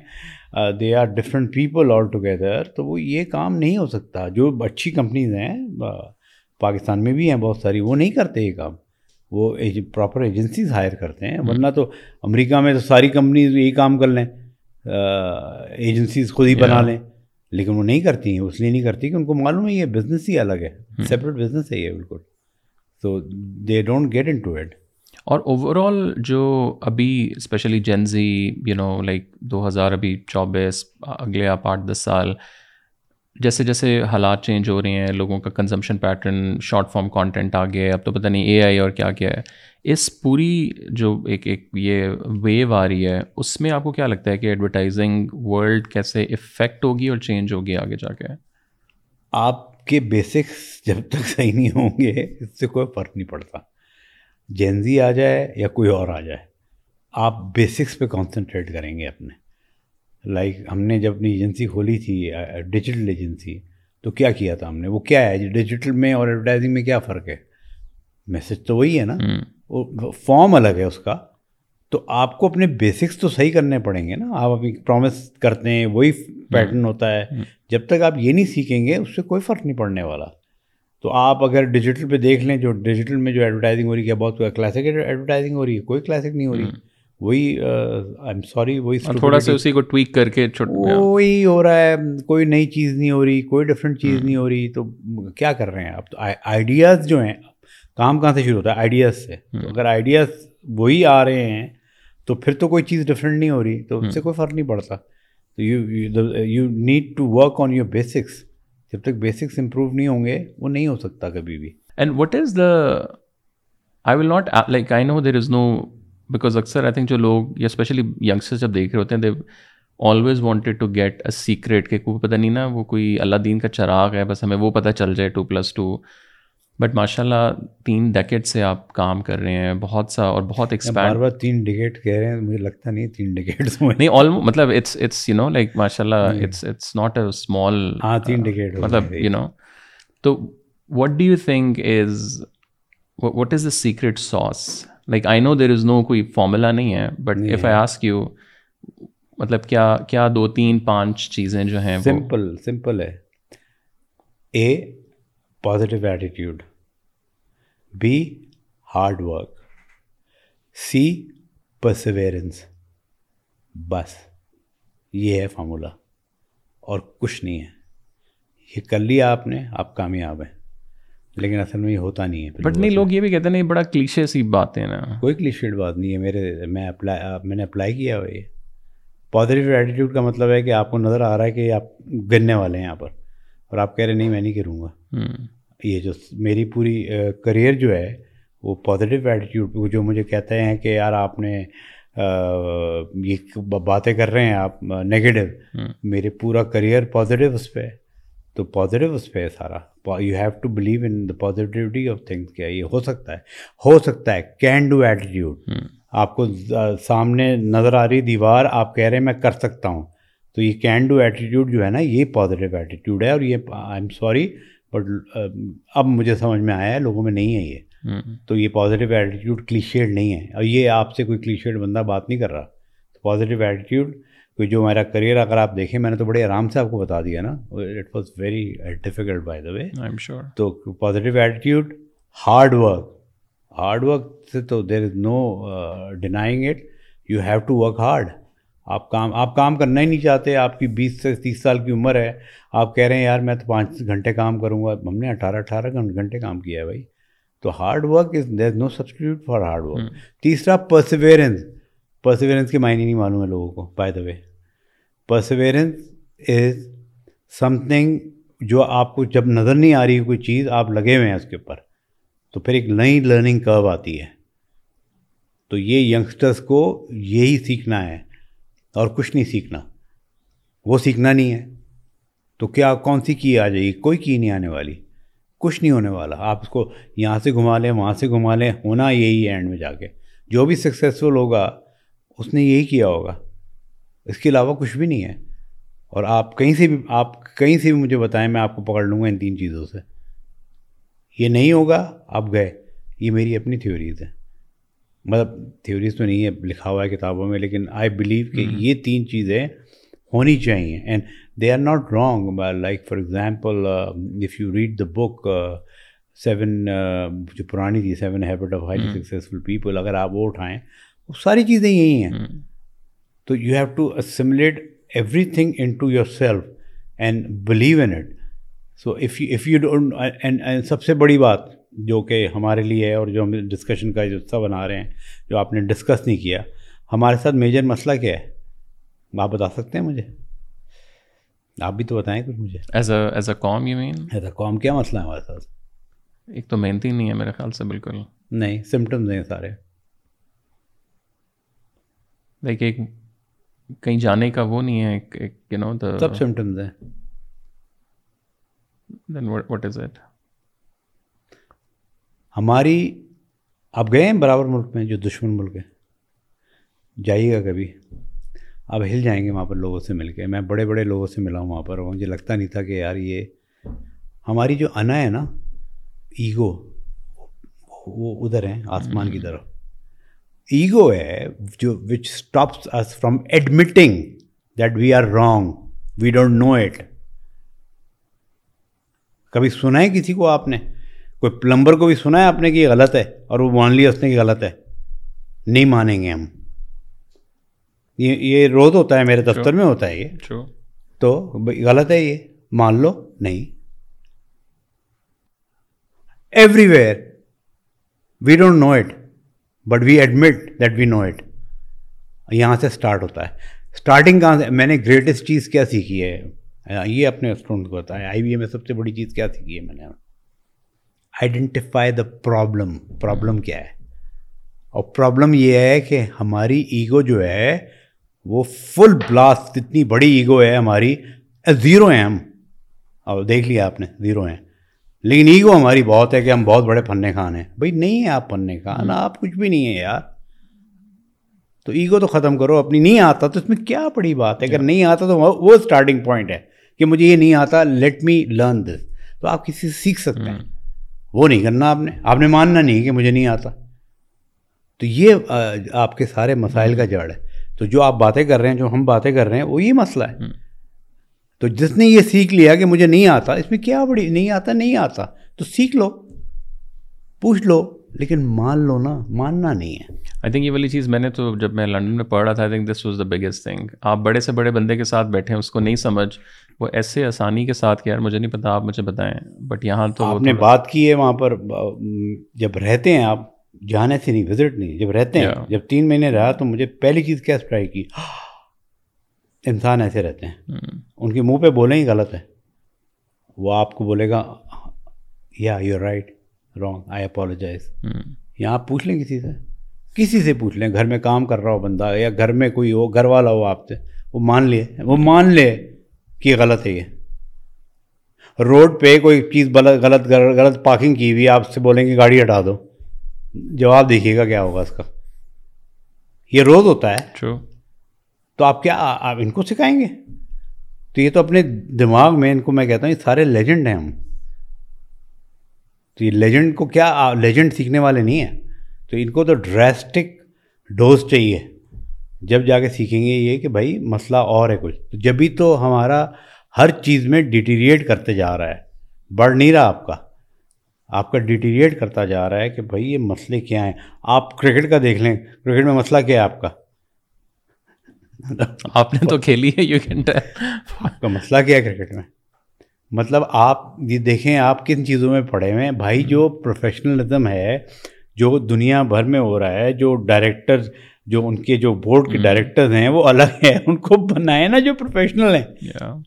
They are different people all together تو وہ یہ کام نہیں ہو سکتا۔ جو اچھی کمپنیز ہیں پاکستان میں بھی ہیں بہت ساری وہ نہیں کرتے یہ کام۔ وہ پراپر ایجنسیز ہائر کرتے ہیں۔ ورنہ تو امریکہ میں تو ساری کمپنیز یہی کام کر لیں۔ ایجنسیز خود ہی بنا لیں۔ لیکن وہ نہیں کرتی ہیں اس لیے نہیں کرتی کہ ان کو معلوم ہے یہ بزنس ہی الگ ہے۔ سیپریٹ بزنس ہے یہ بالکل۔ تو they don't get in to ad اور اوور آل جو ابھی specially Gen Z you know like دو ہزار ابھی چوبیس اگلے آپ آٹھ دس سال جیسے جیسے حالات چینج ہو رہے ہیں لوگوں کا consumption pattern short form content آ گیا ہے اب تو پتہ نہیں اے آئی اور کیا کیا ہے۔ اس پوری جو ایک ایک یہ ویو آ رہی ہے اس میں آپ کو کیا لگتا ہے کہ ایڈورٹائزنگ ورلڈ کیسے افیکٹ ہوگی اور چینج ہوگی آگے جا کے؟ آپ کے بیسکس جب تک صحیح نہیں ہوں گے اس سے کوئی فرق نہیں پڑتا۔ جینزی آ جائے یا کوئی اور آ جائے آپ بیسکس پہ کانسنٹریٹ کریں گے اپنے۔ لائک ہم نے جب اپنی ایجنسی کھولی تھی ڈیجیٹل ایجنسی تو کیا کیا تھا ہم نے؟ وہ کیا ہے؟ ڈیجیٹل میں اور ایڈورٹائزنگ میں کیا فرق ہے؟ میسج تو وہی ہے نا۔ فارم الگ ہے اس کا تو آپ کو اپنے بیسکس تو صحیح کرنے پڑیں گے نا۔ آپ ابھی پرومس کرتے ہیں وہی پیٹرن ہوتا ہے۔ جب تک آپ یہ نہیں سیکھیں گے اس سے کوئی فرق نہیں پڑنے والا۔ تو آپ اگر ڈیجیٹل پہ دیکھ لیں جو ڈیجیٹل میں جو ایڈورٹائزنگ ہو رہی ہے بہت کلاسک ایڈورٹائزنگ ہو رہی ہے کوئی کلاسک نہیں ہو رہی۔ وہی آئی ایم سوری وہی تھوڑا سا اسی کو ٹویک کر کے وہی ہو رہا ہے۔ کوئی نئی چیز نہیں ہو رہی کوئی ڈفرینٹ چیز نہیں ہو رہی۔ تو کیا کر رہے ہیں آپ؟ تو آئیڈیاز جو ہیں کام کہاں سے شروع ہوتا ہے؟ آئیڈیاز سے. تو اگر آئیڈیاز وہی آ رہے ہیں تو پھر تو کوئی چیز ڈفرینٹ نہیں ہو رہی تو اس سے کوئی فرق نہیں پڑتا. تو you you need to work on your basics جب تک بیسکس امپروو نہیں ہوں گے وہ نہیں ہو سکتا کبھی بھی. And what is the I will not like I know there is no because اکثر آئی تھنک جو لوگ یا اسپیشلی ینگسٹر جب دیکھ رہے ہوتے ہیں they always wanted to get a secret کہ کوئی پتہ نہیں نا وہ کوئی اللہ دین کا چراغ ہے بس ہمیں وہ پتہ چل جائے ٹو پلس ٹو بٹ ماشاء اللہ تین ڈیکٹ سے آپ کام کر رہے ہیں بہت سا اور بہت ایکسپینڈ تین ڈیکٹ کہہ رہے ہیں مجھے لگتا نہیں تین ڈیکٹ نہیں آلموسٹ مطلب it's it's you know like ماشاء اللہ it's it's not a small ہاں تین ڈیکٹ مطلب یو نو تو what do you think is what is the secret sauce like I know there is no کوئی فارمولا نہیں ہے but if I ask you مطلب کیا کیا دو تین پانچ چیزیں جو ہیں سمپل سمپل ہے۔ A positive attitude B hard work C perseverance بس یہ ہے فارمولا اور کچھ نہیں ہے یہ کر لیا آپ نے آپ کامیاب ہیں لیکن اصل میں یہ ہوتا نہیں ہے بٹ نہیں لوگ یہ بھی کہتے ہیں بڑا کلیشے سی بات ہے نا کوئی کلیشیڈ بات نہیں ہے میرے میں اپلائی میں نے اپلائی کیا ہوا یہ پازیٹیو ایٹیٹیوڈ کا مطلب ہے کہ آپ کو نظر آ رہا ہے کہ آپ گرنے والے ہیں یہاں پر اور آپ کہہ رہے نہیں میں نہیں گروں گا یہ جو میری پوری کریئر جو ہے وہ پازیٹیو ایٹیٹیوڈ جو مجھے کہتے ہیں کہ یار آپ نے یہ باتیں کر رہے ہیں آپ نگیٹو میرے پورا کریئر پازیٹیو اس پہ تو پازیٹیو اس پہ ہے سارا۔ You have to believe in the positivity of things کیا یہ ہو سکتا ہے۔ ہو سکتا ہے۔ کین ڈو ایٹیٹیوڈ آپ کو سامنے نظر آ رہی دیوار آپ کہہ رہے ہیں میں کر سکتا ہوں۔ تو یہ کین ڈو ایٹیٹیوڈ جو ہے نا یہ پازیٹیو ایٹیٹیوڈ ہے اور یہ آئی ایم سوری بٹ اب مجھے سمجھ میں آیا ہے لوگوں میں نہیں ہے یہ۔ تو یہ پازیٹیو ایٹیٹیوڈ کلیشیڈ نہیں ہے۔ اور یہ آپ سے کوئی کلیشیڈ بندہ بات نہیں کر رہا۔ تو پازیٹیو ایٹیٹیوڈ کوئی جو میرا کریئر اگر آپ دیکھیں میں نے تو بڑے آرام سے آپ کو بتا دیا نا۔ It was very difficult by the way تو positive attitude hard work hard work سے تو there is no denying it you have to work hard آپ کام آپ کام کرنا ہی نہیں چاہتے آپ کی بیس سے تیس سال کی عمر ہے۔ آپ کہہ رہے ہیں یار میں تو پانچ گھنٹے کام کروں گا۔ ہم نے اٹھارہ اٹھارہ گھنٹے کام کیا ہے بھائی۔ تو hard work is there no substitute for hard work تیسرا پرسیویرنس پرسیویرنس کے معنی نہیں معلوم ہے لوگوں کو by the way perseverance is something جو آپ کو جب نظر نہیں آ رہی کوئی چیز آپ لگے ہوئے ہیں اس کے اوپر۔ تو پھر ایک نئی لرننگ کرو آتی ہے۔ تو یہ ینگسٹرس کو یہی سیکھنا ہے۔ اور کچھ نہیں سیکھنا۔ وہ سیکھنا نہیں ہے۔ تو کیا کون سی کی آ جائے گی؟ کوئی کی نہیں آنے والی۔ کچھ نہیں ہونے والا۔ آپ اس کو یہاں سے گھما لیں، وہاں سے گھما لیں، ہونا یہی ہے اینڈ میں جا کے۔ جو بھی سکسیزفل ہوگا، اس نے یہی کیا ہوگا۔ اس کے علاوہ کچھ بھی نہیں ہے۔ اور آپ کہیں سے بھی، آپ کہیں سے بھی مجھے بتائیں، میں آپ کو پکڑ لوں گا ان تین چیزوں سے۔ یہ نہیں ہوگا، آپ گئے۔ یہ میری اپنی تھیوریز ہیں۔ مطلب تھیوریز تو نہیں ہے لکھا ہوا ہے کتابوں میں لیکن آئی بلیو کہ یہ تین چیزیں ہونی چاہیے۔ And they are not wrong like for example if you read the book seven جو پرانی تھی seven habit of highly successful people اگر آپ وہ اٹھائیں وہ ساری چیزیں یہی ہیں۔ تو you have to assimilate everything into yourself and believe in it so if you if you don't سب سے بڑی بات جو کہ ہمارے لیے ہے اور جو ہم ڈسکشن کا جو حصہ بنا رہے ہیں جو آپ نے ڈسکس نہیں کیا۔ ہمارے ساتھ میجر مسئلہ کیا ہے؟ آپ بتا سکتے ہیں مجھے؟ آپ بھی تو بتائیں کچھ مجھے۔ ایز اے ایز اے قوم یو مین ایز اے قوم کیا مسئلہ ہے ہمارے ساتھ؟ ایک تو محنتی نہیں ہے میرے خیال سے بالکل۔ نہیں سمٹمز ہیں سارے۔ لائک ایک کہیں جانے کا وہ نہیں ہے ایک یو نو سب سمٹمز ہیں۔ دین واٹ از اٹ ہماری آپ گئے ہیں برابر ملک میں جو دشمن ملک ہے؟ جائیے گا کبھی۔ اب ہل جائیں گے وہاں پر لوگوں سے مل کے۔ میں بڑے بڑے لوگوں سے ملا ہوں وہاں پر۔ مجھے لگتا نہیں تھا کہ یار یہ ہماری جو انا ہے نا، ایگو، وہ ادھر ہیں، آسمان کی طرف۔ ایگو ہے جو which stops us from admitting that we are wrong we don't know it کبھی سنا ہے کسی کو آپ نے؟ کوئی پلمبر کو بھی سنا ہے آپ نے کہ یہ غلط ہے اور وہ مان لیا اس نے کہ غلط ہے؟ نہیں مانیں گے ہم۔ یہ یہ روز ہوتا ہے میرے دفتر میں ہوتا ہے یہ۔ تو غلط ہے یہ۔ مان لو نہیں۔ Everywhere we don't know it but we admit that we know it یہاں سے اسٹارٹ ہوتا ہے۔ اسٹارٹنگ کہاں سے؟ میں نے گریٹسٹ چیز کیا سیکھی ہے۔ یہ اپنے اسٹوڈنٹ کو بتایا۔ آئی بی اے میں سب سے بڑی چیز کیا سیکھی ہے میں نے۔ آئیڈینٹیفائی دا پرابلم پرابلم کیا ہے اور پرابلم یہ ہے کہ ہماری ایگو جو ہے وہ فل بلاسٹ اتنی بڑی ایگو ہے ہماری زیرو ہیں ہم اور دیکھ لیا آپ نے زیرو ہیں لیکن ایگو ہماری بہت ہے کہ ہم بہت بڑے پھنے خان ہیں. بھائی نہیں ہیں آپ پھنے خان آپ کچھ بھی نہیں ہیں یار. تو ایگو تو ختم کرو اپنی نہیں آتا تو اس میں کیا بڑی بات ہے؟ اگر نہیں آتا تو وہ اسٹارٹنگ پوائنٹ ہے کہ مجھے یہ نہیں آتا لیٹ می لرن دس تو آپ کسی سے سیکھ سکتے ہیں. وہ نہیں کرنا آپ نے۔ آپ نے ماننا نہیں کہ مجھے نہیں آتا۔ تو یہ آپ کے سارے مسائل کا جڑ ہے۔ تو جو آپ باتیں کر رہے ہیں جو ہم باتیں کر رہے ہیں وہ یہ مسئلہ ہے۔ تو جس نے یہ سیکھ لیا کہ مجھے نہیں آتا اس میں کیا بڑی نہیں آتا نہیں آتا تو سیکھ لو۔ پوچھ لو لیکن مان لو نا ماننا نہیں ہے۔ آئی تھنک یہ والی چیز میں نے تو جب میں لنڈن میں پڑھ رہا تھا I think this was the biggest thing آپ بڑے سے بڑے بندے کے ساتھ بیٹھے ہیں اس کو نہیں سمجھ۔ وہ ایسے آسانی کے ساتھ کہ یار مجھے نہیں پتا آپ مجھے بتائیں۔ بٹ یہاں تو آپ نے بات کی ہے وہاں پر جب رہتے ہیں آپ جانے سے نہیں وزٹ نہیں جب رہتے ہیں جب تین مہینے رہا تو مجھے پہلی چیز کیا اسپرائی کی؟ انسان ایسے رہتے ہیں۔ hmm. ان کے منہ پہ بولیں ہی غلط ہے۔ وہ آپ کو بولے گا یا you right wrong I apologise یا آپ پوچھ لیں کسی سے؟ کسی سے پوچھ لیں گھر میں کام کر رہا ہو بندہ یا گھر میں کوئی ہو گھر والا ہو آپ سے وہ مان لے وہ مان لے۔ کہ غلط ہے یہ؟ روڈ پہ کوئی چیز غلط غلط پارکنگ کی ہوئی آپ سے بولیں گے گاڑی ہٹا دو۔ جواب دیکھیے گا کیا ہوگا اس کا۔ یہ روز ہوتا ہے۔ True. تو آپ کیا آپ ان کو سکھائیں گے؟ تو یہ تو اپنے دماغ میں ان کو میں کہتا ہوں یہ سارے لیجنڈ ہیں ہم۔ تو یہ لیجنڈ کو کیا لیجنڈ سیکھنے والے نہیں ہیں۔ تو ان کو تو ڈریسٹک ڈوز چاہیے۔ جب جا کے سیکھیں گے یہ کہ بھائی مسئلہ اور ہے کچھ۔ جبھی تو ہمارا ہر چیز میں ڈیٹیریٹ کرتے جا رہا ہے بڑھ نہیں رہا آپ کا۔ آپ کا ڈیٹیریٹ کرتا جا رہا ہے کہ بھائی یہ مسئلے کیا ہیں؟ آپ کرکٹ کا دیکھ لیں۔ کرکٹ میں مسئلہ کیا ہے آپ کا؟ آپ نے تو کھیلی ہے یو آپ کا مسئلہ کیا ہے کرکٹ میں؟ مطلب آپ یہ دیکھیں آپ کن چیزوں میں پڑھے ہوئے ہیں؟ بھائی جو پروفیشنلزم ہے جو دنیا بھر میں ہو رہا ہے جو ڈائریکٹرز جو ان کے جو بورڈ کے hmm. ڈائریکٹرز ہیں وہ الگ ہیں۔ ان کو بنائیں نا جو پروفیشنل ہیں۔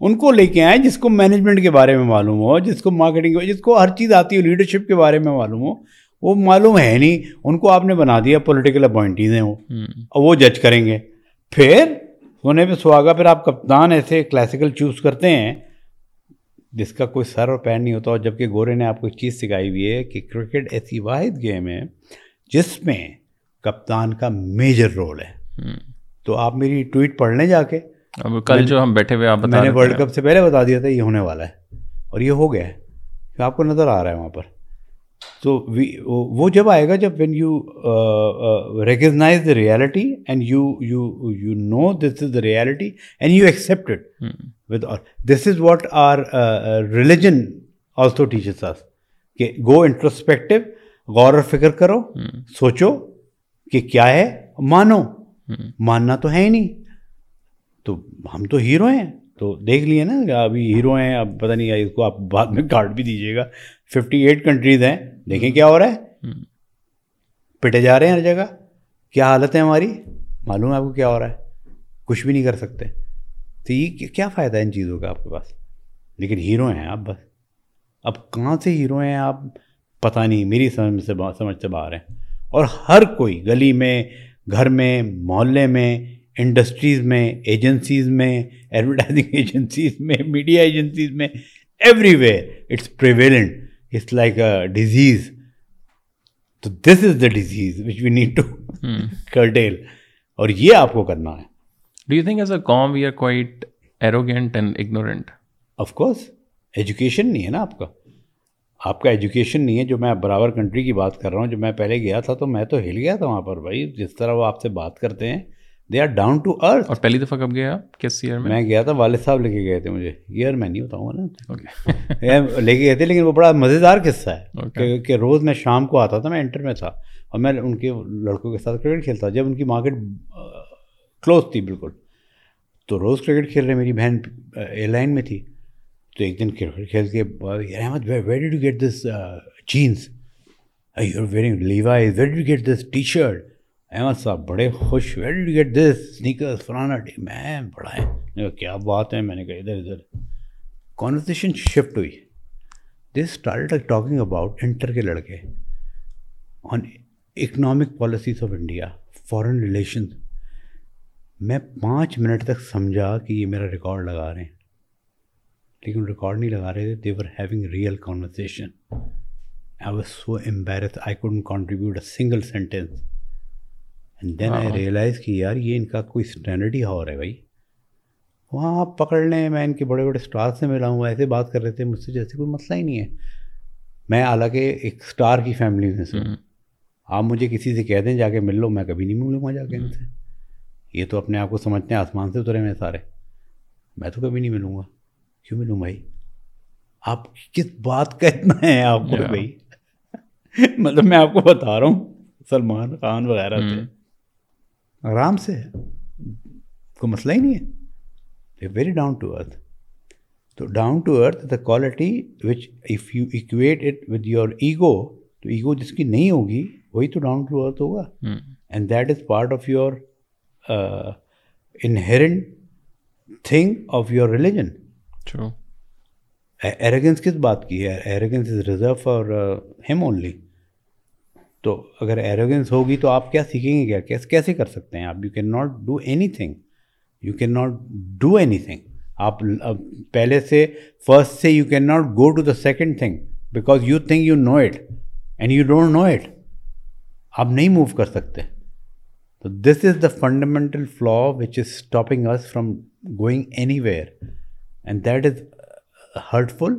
ان کو لے کے آئیں جس کو مینجمنٹ کے بارے میں معلوم ہو جس کو مارکیٹنگ جس کو ہر چیز آتی ہو لیڈرشپ کے بارے میں معلوم ہو وہ معلوم ہے نہیں۔ ان کو آپ نے بنا دیا پولیٹیکل اپوائنٹیز ہیں وہ۔ hmm. اور وہ جج کریں گے۔ پھر سونے پہ سواگا پھر آپ کپتان ایسے کلاسیکل چوز کرتے ہیں جس کا کوئی سر اور پیر نہیں ہوتا۔ اور جبکہ گورے نے آپ کو ایک چیز سکھائی ہوئی ہے کہ کرکٹ ایسی واحد گیم ہے جس میں کپتان کا میجر رول ہے۔ تو آپ میری ٹویٹ پڑھ لیں جا کے۔ کل جو ہم بیٹھے ہوئے آپ میں نے ورلڈ کپ سے پہلے بتا دیا تھا یہ ہونے والا ہے۔ اور یہ ہو گیا ہے۔ آپ کو نظر آ رہا ہے وہاں پر۔ تو وہ جب آئے گا جب when you recognise the reality and you you you know this is the reality and you accept with this is what are religion also teachers کہ گو انٹرسپیکٹو غور و فکر کرو سوچو کہ کیا ہے؟ مانو۔ ماننا تو ہے ہی نہیں۔ تو ہم تو ہیرو ہیں۔ تو دیکھ لیے نا ابھی ہیرو ہیں اب پتہ نہیں اس کو آپ بعد میں کاٹ بھی دیجیے گا۔ ففٹی ایٹ کنٹریز ہیں۔ دیکھیں کیا ہو رہا ہے۔ پٹے جا رہے ہیں ہر جگہ۔ کیا حالت ہے ہماری؟ معلوم ہے آپ کو کیا ہو رہا ہے۔ کچھ بھی نہیں کر سکتے۔ تو یہ کیا فائدہ ہے ان چیزوں کا آپ کے پاس؟ لیکن ہیرو ہیں آپ بس۔ اب کہاں سے ہیرو ہیں آپ؟ پتہ نہیں میری سمجھ سے سمجھ سے باہر ہیں۔ اور ہر کوئی گلی میں گھر میں محلے میں انڈسٹریز میں ایجنسیز میں ایڈورٹائزنگ ایجنسیز میں میڈیا ایجنسیز میں everywhere it's prevalent it's like a disease تو this is the disease which we need to curtail اور یہ آپ کو کرنا ہے۔ Do you think as a com we are quite arrogant and ignorant of course education نہیں ہے نا آپ کا۔ آپ کا ایجوکیشن نہیں ہے جو میں برابر کنٹری کی بات کر رہا ہوں جو میں پہلے گیا تھا تو میں تو ہل گیا تھا وہاں پر بھائی۔ جس طرح وہ آپ سے بات کرتے ہیں they are down to earth اور پہلی دفعہ کب گیا آپ؟ کس ایئر میں؟ میں گیا تھا والد صاحب لے کے گئے تھے مجھے۔ ایئر میں نہیں بتاؤں گا نا۔ لے کے گئے تھے لیکن وہ بڑا مزیدار قصہ ہے۔ کہ, کہ روز میں شام کو آتا تھا میں انٹر میں تھا اور میں ان کے لڑکوں کے ساتھ کرکٹ کھیلتا جب ان کی مارکیٹ کلوز تھی بالکل۔ تو روز کرکٹ کھیل رہے میری بہن ایئر لائن میں تھی۔ تو ایک دن کرکٹ کھیل کے Ahmed very to get this jeans you are wearing لیوا is where get this T shirt Ahmed صاحب بڑے خوش very to get this sneakers فلانا میں بڑا ہے۔ کیا بات ہے؟ میں نے کہا، ادھر ادھر۔ کانورسیشن شفٹ ہوئی۔ This start talking about inter کے لڑکے on economic policies of India foreign relation میں پانچ منٹ تک سمجھا کہ یہ میرا ریکارڈ لگا رہے ہیں۔ لیکن ریکارڈ نہیں لگا رہے تھے they were having real conversation I was so embarrass I couldn't contribute a single sentence and then I realise کہ یار یہ ان کا کوئی اسٹینڈرڈ ہی ہاور ہے بھائی وہاں آپ پکڑ لیں میں ان کے بڑے بڑے اسٹار سے ملا ہوں ایسے بات کر رہے تھے مجھ سے جیسے کوئی مسئلہ ہی نہیں ہے میں حالانکہ ایک اسٹار کی فیملی میں سے آپ مجھے کسی سے کہہ دیں جا کے مل لو میں کبھی نہیں ملوں گا جا کے ان سے یہ تو اپنے آپ کو سمجھتے ہیں آسمان سے اترے ہوئے سارے میں تو کبھی نہیں ملوں گا کیوں ملوں بھائی؟ آپ کس بات کا اتنا ہے آپ کو بھائی؟ مطلب میں آپ کو بتا رہا ہوں سلمان خان وغیرہ تھے۔ hmm. آرام سے کوئی مسئلہ ہی نہیں ہے۔ ویری ڈاؤن ٹو ارتھ تو down to earth the quality which if you equate it with your ego تو ایگو جس کی نہیں ہوگی وہی تو ڈاؤن ٹو ارتھ ہوگا۔ And that is part of your inherent thing of your religion true. Arrogance کس بات کی ہے? Arrogance is reserve for him only تو اگر ایروگنس ہوگی تو آپ کیا سیکھیں گے کیا؟ کیسے کر سکتے ہیں آپ؟ You can not do anything you can not do anything آپ پہلے سے فرسٹ سے you can not go to the second thing because you think you know it and you don't know it آپ نہیں موو کر سکتے. تو دس is the fundamental flaw which is stopping us from going anywhere and that is hurtful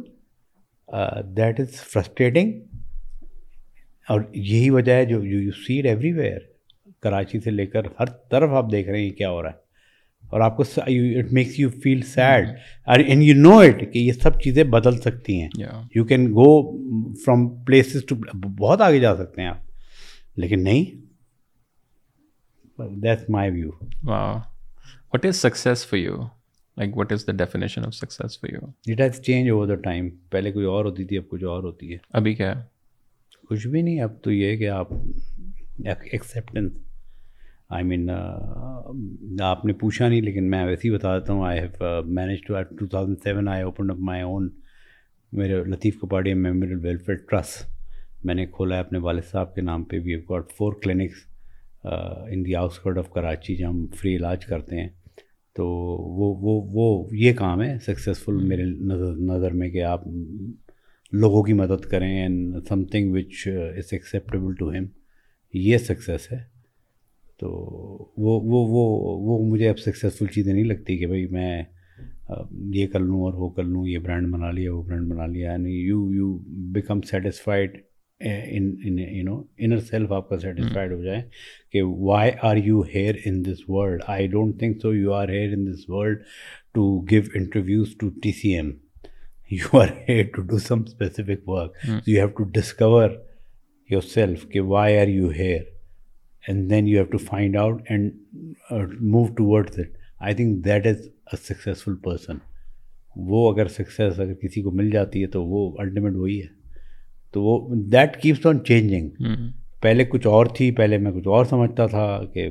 that is frustrating اور یہی وجہ ہے جو you said everywhere Karachi سے لے کر ہر طرف آپ دیکھ رہے ہیں کیا ہو رہا ہے. اور آپ کو it makes you feel sad and you know it کہ یہ سب چیزیں بدل سکتی ہیں. You can go from places to بہت آگے جا سکتے ہیں آپ. لیکن نہیں. That's my view what is success for you like what is the definition of success for you it has change over the time پہلے کوئی اور ہوتی تھی اب کچھ اور ہوتی ہے۔ ابھی کیا ہے؟ کچھ بھی نہیں اب تو یہ ہے کہ آپ ایکسیپٹنس آئی مین آپ نے پوچھا نہیں لیکن میں ویسے ہی بتا دیتا ہوں۔ I have manage to two thousand seven I open up my own میرے Latif Kapadi memorial welfare trust میں نے کھولا ہے اپنے والد صاحب کے نام پہ۔ بھی got four clinics in the outskirt of Karachi جہاں ہم فری علاج کرتے ہیں۔ تو وہ وہ وہ یہ کام ہے سکسیزفل میرے نظر نظر میں کہ آپ لوگوں کی مدد کریں and something which is acceptable to him یہ سکسیس ہے۔ تو وہ وہ وہ وہ مجھے اب سکسیزفل چیزیں نہیں لگتی کہ بھائی میں یہ کر لوں اور وہ کر لوں یہ برانڈ بنا لیا وہ برانڈ بنا لیا یعنی you you become satisfied you know inner self آپ کا سیٹسفائڈ ہو جائے کہ why are you here in this world I don't think so you are here in this world to give interviews to T C M you are here to do some specific work you have to discover yourself کہ why are you here and then you have to find out and move towards it I think that is a successful person وہ اگر success اگر کسی کو مل جاتی ہے تو وہ الٹیمیٹ وہی ہے۔ تو وہ دیٹ کیپس آن چینجنگ پہلے کچھ اور تھی پہلے میں کچھ اور سمجھتا تھا کہ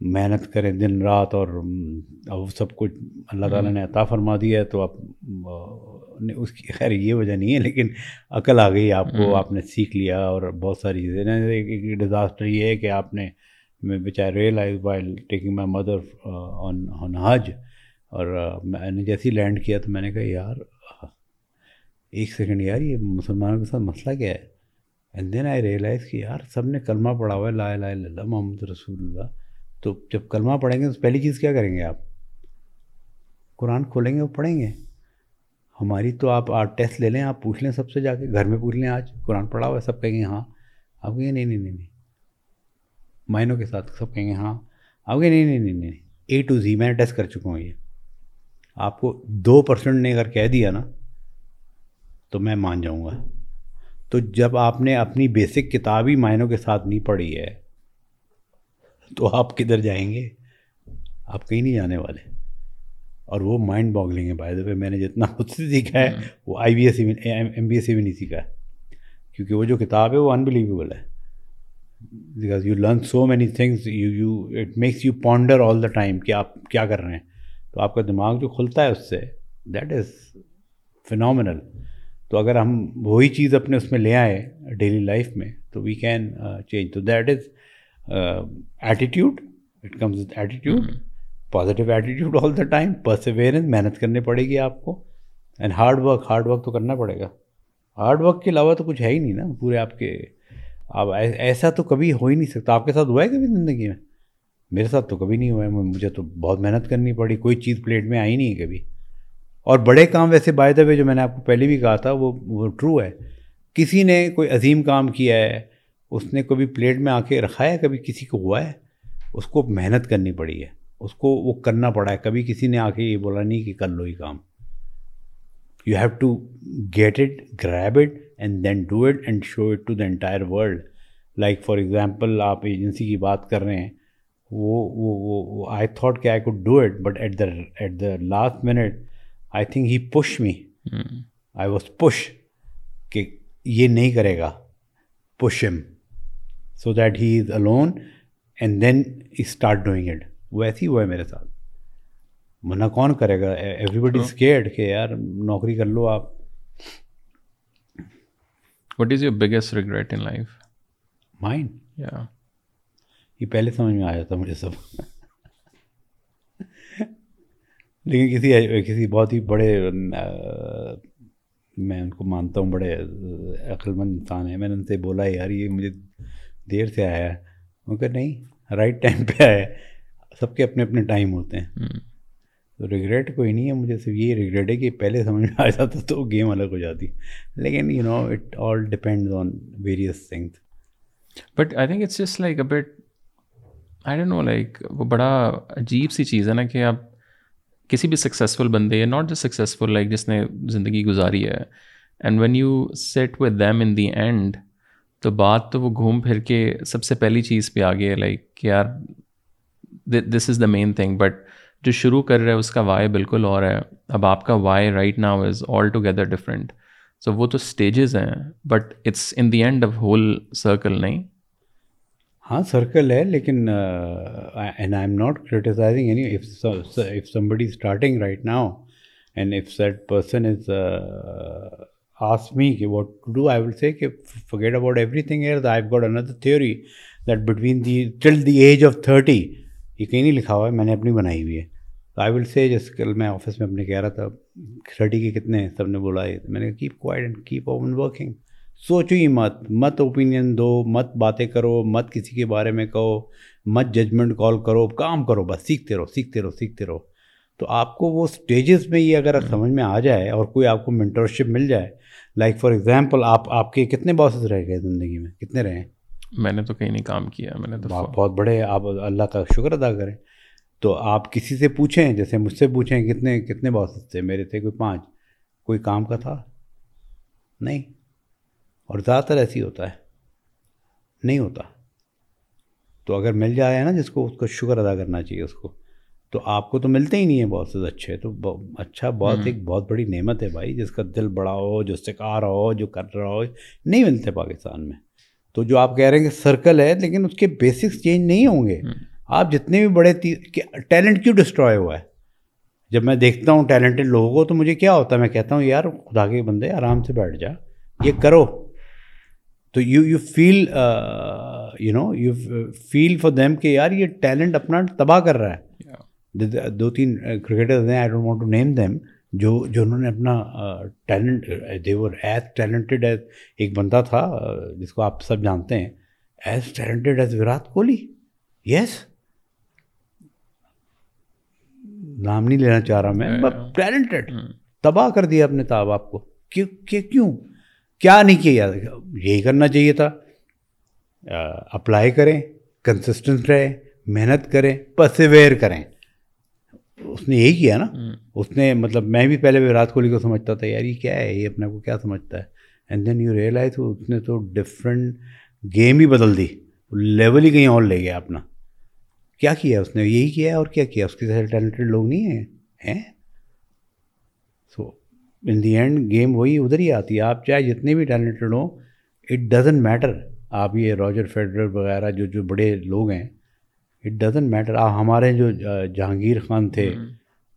محنت کریں دن رات اور اب سب کچھ اللہ تعالیٰ نے عطا فرما دیا ہے تو آپ اس کی خیر یہ وجہ نہیں ہے لیکن عقل آ گئی آپ کو آپ نے سیکھ لیا اور بہت ساری چیزیں۔ ایک ڈیزاسٹر یہ ہے کہ آپ نے میں بچائے realize while taking my mother on on Hajj اور میں نے جیسے ہی لینڈ کیا تو میں نے کہا یار ایک سیکنڈ یار، یہ مسلمانوں کے ساتھ مسئلہ کیا ہے؟ اینڈ دین آئی ریئلائز کہ یار، سب نے کلمہ پڑھا ہوا ہے، لا الہ الا اللہ محمد رسول اللہ۔ تو جب کلمہ پڑھیں گے تو پہلی چیز کیا کریں گے آپ؟ قرآن کھولیں گے اور پڑھیں گے۔ ہماری تو آپ آج ٹیسٹ لے لیں، آپ پوچھ لیں سب سے جا کے، گھر میں پوچھ لیں آج قرآن پڑھا ہوا ہے، سب کہیں گے ہاں۔ آپ کہیں گے نہیں نہیں نہیں نہیں۔ معنوں کے ساتھ سب کہیں گے ہاں۔ آپ کہیں نہیں نہیں نہیں اے ٹو زی میں نے ٹیسٹ کر چکا ہوں یہ۔ آپ کو دو پرسنٹ نے اگر کہہ دیا نا تو میں مان جاؤں گا۔ تو جب آپ نے اپنی بیسک کتاب ہی معنوں کے ساتھ نہیں پڑھی ہے، تو آپ کدھر جائیں گے؟ آپ کہیں نہیں جانے والے۔ اور وہ مائنڈ باگلنگ ہے بائی پہ میں نے جتنا خود سے سیکھا ہے، وہ I B S C M B S C بھی نہیں سیکھا۔ ہے کیونکہ وہ جو کتاب ہے، وہ انبلیویبل ہے۔ Because you learn so many things you you it makes you ponder all the time کہ آپ کیا کر رہے ہیں۔ تو آپ کا دماغ جو کھلتا ہے اس سے دیٹ از فنامنل تو اگر ہم وہی چیز اپنے اس میں لے آئیں ڈیلی لائف میں تو وی کین چینج تو that is attitude it comes with attitude positive attitude all the time perseverance محنت کرنی پڑے گی آپ کو. And hard work hard work تو کرنا پڑے گا. ہارڈ ورک کے علاوہ تو کچھ ہے ہی نہیں نا. پورے آپ کے اب ایسا تو کبھی ہو ہی نہیں سکتا. آپ کے ساتھ ہوا ہے کبھی زندگی میں؟ میرے ساتھ تو کبھی نہیں ہوا ہے. مجھے تو بہت محنت کرنی پڑی. کوئی چیز پلیٹ میں آئی نہیں کبھی. اور بڑے کام ویسے بائی دا وے جو میں نے آپ کو پہلے بھی کہا تھا، وہ وہ ٹرو ہے۔ کسی نے کوئی عظیم کام کیا ہے، اس نے کبھی پلیٹ میں آ کے رکھا ہے، کبھی کسی کو ہوا ہے، اس کو محنت کرنی پڑی ہے۔ اس کو وہ کرنا پڑا ہے۔ کبھی کسی نے آ کے یہ بولا نہیں کہ کر لو یہ کام۔ You have to get it grab it and then do it and show it to the entire world like for example آپ ایجنسی کی بات کر رہے ہیں، وہ وہ آئی تھاٹ کہ I could do it but at the at the last minute I think he push me I was push کہ یہ نہیں کرے گا. Push him so that he is alone and then start doing it وہ ایسے ہی ہوا ہے میرے ساتھ. ورنہ کون کرے گا؟ ایوری بڈی اسکیئرڈ کہ یار نوکری کر لو آپ. What is your biggest regret in life mind یہ پہلے سمجھ میں آ جاتا مجھے سب. لیکن کسی کسی بہت ہی بڑے میں ان کو مانتا ہوں بڑے عقل مند انسان ہیں۔ میں نے ان سے بولا یار یہ مجھے دیر سے آیا ہے۔ ان کہ نہیں رائٹ ٹائم پہ آیا ہے۔ سب کے اپنے اپنے ٹائم ہوتے ہیں۔ تو ریگریٹ کوئی نہیں ہے مجھے صرف یہ ریگریٹ ہے کہ پہلے سمجھ میں آ جاتا تو گیم الگ ہو جاتی۔ لیکن you know it all depends on various things but I think it's just like a but I don't know like وہ بڑا عجیب سی چیز ہے نا کہ آپ کسی بھی سکسیزفل بندے یا ناٹ جسٹ سکسیزفل لائک جس نے زندگی گزاری ہے and when you sit with them in the end تو بات تو وہ گھوم پھر کے سب سے پہلی چیز پہ آ گئی لائک کہ یار دس is the main thing but جو شروع کر رہے اس کا وائی بالکل اور ہے، اب آپ کا why right now is altogether different so وہ تو اسٹیجز ہیں but it's in the end of whole circle نہیں. ہاں سرکل ہے، لیکن and I am not criticizing any if somebody starting right now and if set person is ask me کہ what to do I will say کہ forget about everything here I got another theory that between the till the age of thirty یہ کہیں نہیں لکھا ہوا ہے میں نے اپنی بنائی ہوئی ہے تو آئی ول سے جس کل میں آفس میں اپنے کہہ رہا تھا تھرٹی کے کتنے سب نے بولا ہے میں نے keep quiet and keep on working سوچو ہی مت مت اوپینین دو مت باتیں کرو مت کسی کے بارے میں کہو مت ججمنٹ کال کرو کام کرو بس سیکھتے رہو سیکھتے رہو سیکھتے رہو۔ تو آپ کو وہ اسٹیجز میں یہ اگر سمجھ میں آ جائے اور کوئی آپ کو مینٹرشپ مل جائے لائک فار ایگزامپل آپ آپ کے کتنے باسز رہ گئے زندگی میں؟ کتنے رہے؟ ہیں میں نے تو کہیں نہیں کام کیا میں نے تو بہت بڑے آپ اللہ کا شکر ادا کریں۔ تو آپ کسی سے پوچھیں جیسے مجھ سے پوچھیں کتنے کتنے باسز تھے؟ میرے تھے کوئی پانچ۔ کوئی کام کا تھا؟ نہیں۔ اور زیادہ تر ایسی ہوتا ہے۔ نہیں ہوتا۔ تو اگر مل جائے نا جس کو اس کا شکر ادا کرنا چاہیے اس کو تو آپ کو تو ملتے ہی نہیں ہیں بہت سے اچھے۔ تو اچھا بہت ایک بہت بڑی نعمت ہے بھائی جس کا دل بڑا ہو جو سکھا رہا ہو جو کر رہا ہو نہیں ملتے پاکستان میں۔ تو جو آپ کہہ رہے ہیں کہ سرکل ہے لیکن اس کے بیسکس چینج نہیں ہوں گے۔ آپ جتنے بھی بڑے ٹیلنٹ کیوں ڈسٹروائے ہوا ہے؟ جب میں دیکھتا ہوں ٹیلنٹڈ لوگوں کو تو مجھے کیا ہوتا ہے؟ میں کہتا ہوں یار خدا کے بندے آرام سے بیٹھ جا۔ یہ کرو۔ تو you you feel you know you feel for them کہ یار یہ ٹیلنٹ اپنا تباہ کر رہا ہے۔ دو تین کرکٹرز ہیں I don't want to name them جو جو انہوں نے اپنا talent they were as talented as ایک بندہ تھا جس کو آپ سب جانتے ہیں as talented as Virat Kohli. Yes نام نہیں لینا چاہ رہا میں ٹیلنٹڈ تباہ کر دیا اپنے تاب آپ کو۔ کیوں؟ کیا نہیں کیا؟ یہی کرنا چاہیے تھا۔ اپلائی کریں کنسسٹنٹ رہیں محنت کریں پرسیویئر کریں۔ اس نے یہی کیا نا۔ اس نے مطلب میں بھی پہلے وراٹ کوہلی کو سمجھتا تھا یار یہ کیا ہے؟ یہ اپنے کو کیا سمجھتا ہے؟ اینڈ دین یو ریئلائز اس نے تو ڈفرینٹ گیم ہی بدل دی۔ لیول ہی کہیں اور لے گیا اپنا۔ کیا کیا اس نے؟ یہی کیا ہے اور کیا کیا؟ اس کے ساتھ ٹیلنٹڈ لوگ نہیں ہیں؟ سو ان دی اینڈ گیم وہی ادھر ہی آتی ہے آپ چاہے جتنے بھی ٹیلنٹڈ ہوں اٹ ڈزنٹ میٹر آپ یہ راجر فیڈرر وغیرہ جو جو بڑے لوگ ہیں اٹ ڈزنٹ میٹر آپ ہمارے جو جہانگیر خان تھے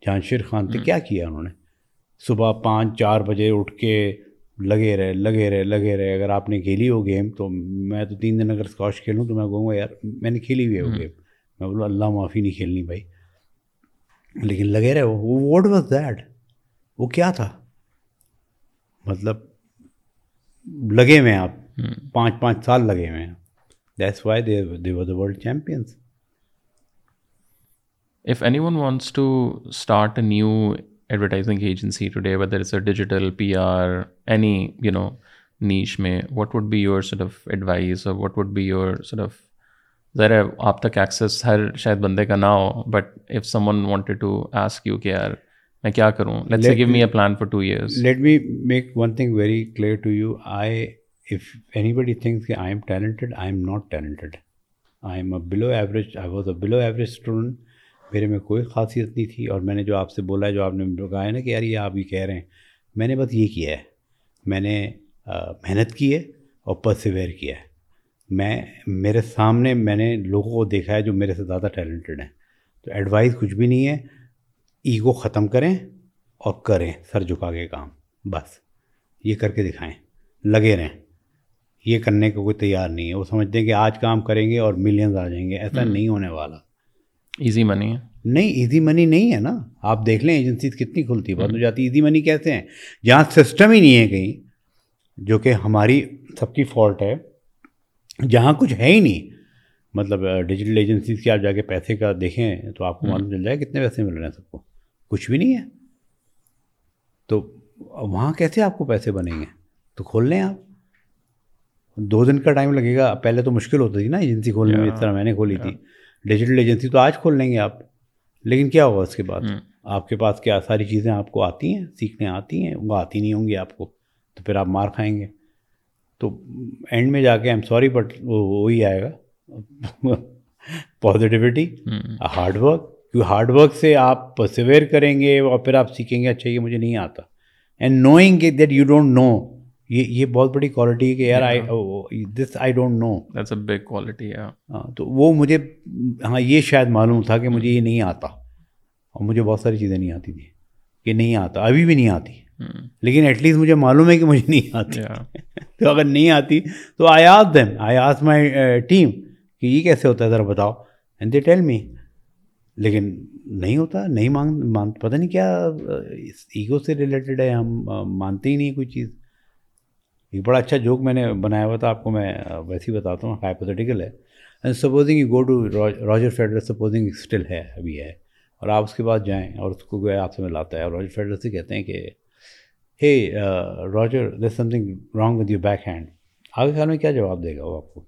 جہانشیر خان تھے کیا کیا انہوں نے صبح پانچ چار بجے اٹھ کے لگے رہے لگے رہے لگے رہے اگر آپ نے کھیلی ہو گیم تو میں تو تین دن اگر اسکواش کھیلوں تو میں کہوں گا یار میں نے کھیلی ہوئی ہے وہ گیم میں بولوں اللہ معافی نہیں کھیلنی بھائی لیکن لگے رہے وہ واٹ واز دیٹ وہ کیا تھا مطلب لگے ہوئے ہیں آپ۔ پانچ پانچ سال لگے ہوئے ہیں۔ That's why they they were the world champions if anyone wants to start a new advertising agency today whether is a digital P R any you know niche میں what would be your advice اور what would be your said of ذرا آپ تک access ہر شاید بندے کا نہ ہو but if someone wanted to ask you کے میں کیا کروں؟ Let's give me a plan for two years let me make one thing very clear to you I if anybody thinks کہ I am talented I am not talented I am a below average I was a below average student میرے میں کوئی خاصیت نہیں تھی اور میں نے جو آپ سے بولا ہے جو آپ نے کہا ہے نا کہ یار یہ آپ یہ کہہ رہے ہیں میں نے بس یہ کیا ہے۔ میں نے محنت کی ہے اور پرسیویئر کیا ہے۔ میں میرے سامنے میں نے لوگوں کو دیکھا ہے جو میرے سے زیادہ ٹیلنٹڈ ہیں۔ تو ایڈوائز کچھ بھی نہیں ہے۔ ایگو ختم کریں اور کریں سر جھکا کے کام بس۔ یہ کر کے دکھائیں۔ لگے رہیں۔ یہ کرنے کا کوئی تیار نہیں ہے۔ وہ سمجھتے ہیں کہ آج کام کریں گے اور ملینز آ جائیں گے۔ ایسا نہیں ہونے والا۔ ایزی منی ہے۔ نہیں ایزی منی نہیں ہے نا۔ آپ دیکھ لیں ایجنسیز کتنی کھلتی بند ہو جاتی۔ ایزی منی کیسے ہیں؟ جہاں سسٹم ہی نہیں ہے کہیں جو کہ ہماری سب کی فالٹ ہے جہاں کچھ ہے ہی نہیں۔ مطلب ڈیجیٹل ایجنسیز کی آپ جا کے پیسے کا دیکھیں تو آپ کو معلوم چل جائے کتنے پیسے مل رہے ہیں سب کو۔ کچھ بھی نہیں ہے۔ تو وہاں کیسے آپ کو پیسے بنیں گے؟ تو کھول لیں آپ۔ دو دن کا ٹائم لگے گا۔ پہلے تو مشکل ہوتی تھی نا ایجنسی کھولنے میں اس طرح میں نے کھولی تھی۔ ڈیجیٹل ایجنسی تو آج کھول لیں گے آپ۔ لیکن کیا ہوگا اس کے بعد؟ آپ کے پاس کیا ساری چیزیں آپ کو آتی ہیں سیکھنے آتی ہیں وہ آتی نہیں ہوں گی آپ کو۔ تو پھر آپ مار کھائیں گے۔ تو اینڈ میں جا کے ایم سوری بٹ وہ وہی آئے گا۔ پازیٹیوٹی ہارڈ ورک کیونکہ ہارڈ ورک سے آپ پرسیویئر کریں گے اور پھر آپ سیکھیں گے اچھا یہ مجھے نہیں آتا۔ And knowing that you don't know یہ یہ بہت بڑی کوالٹی ہے کہ یار I this I don't know that's a big quality ہاں تو وہ مجھے ہاں یہ شاید معلوم تھا کہ مجھے یہ نہیں آتا۔ اور مجھے بہت ساری چیزیں نہیں آتی تھیں کہ نہیں آتا ابھی بھی نہیں آتی۔ لیکن ایٹ لیسٹ مجھے معلوم ہے کہ مجھے نہیں آتی۔ تو اگر نہیں آتی تو آئی آس them I as my team کہ یہ کیسے ہوتا ہے ذرا بتاؤ۔ اینڈ دے ٹیل می لیکن نہیں ہوتا، نہیں مانگ مان پتہ نہیں کیا ایگو سے ریلیٹڈ ہے، ہم مانتے ہی نہیں کوئی چیز۔ ایک بڑا اچھا جوک میں نے بنایا ہوا تھا، آپ کو میں ویسے ہی بتاتا ہوں ہائپوتھیٹیکل ہے۔ And supposing you go to Roger Federer supposing still ہے، ابھی ہے۔ اور آپ اس کے بعد جائیں اور اس کو گیا آپ سے ملاتا ہے۔ اور راجر فیڈر سے کہتے ہیں کہ ہے Roger this something wrong with your backhand آگے خیال میں کیا جواب دے گا وہ آپ کو؟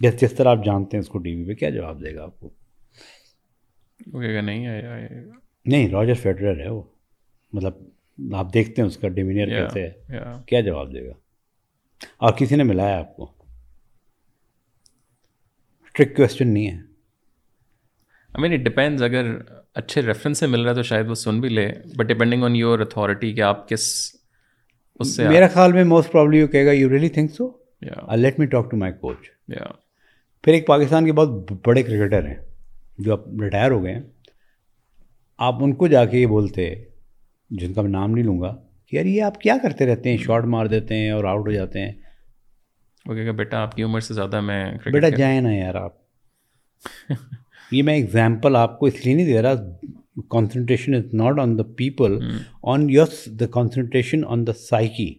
جس جس طرح آپ جانتے ہیں اس کو ٹی وی پہ، کیا جواب دے گا آپ کو؟ نہیں نہیں راجر فیڈرر ہے وہ۔ مطلب آپ دیکھتے ہیں اس کا ڈیمینئر کیسے ہے۔ کیا جواب دے گا؟ اور کسی نے ملایا آپ کو؟ ٹرک کوشچن نہیں ہے۔ آئی مین اٹ ڈپینڈز اگر اچھے ریفرنس سے مل رہا ہے تو شاید وہ سن بھی لے but depending on your authority کہ آپ کس اس سے میرا خیال میں موسٹ پرابلی کہے گا you really think so let me talk to my coach پھر ایک پاکستان کے بہت بڑے کرکٹر ہیں۔ جو اب ریٹائر ہو گئے ہیں آپ ان کو جا کے یہ بولتے جن کا میں نام نہیں لوں گا کہ یار یہ آپ کیا کرتے رہتے ہیں؟ شاٹ مار دیتے ہیں اور آؤٹ ہو جاتے ہیں۔ وہ کہ بیٹا آپ کی عمر سے زیادہ میں بیٹا جائیں نا یار آپ۔ یہ میں اگزامپل آپ کو اس لیے نہیں دے رہا concentration is not on the people on your the concentration on the psyche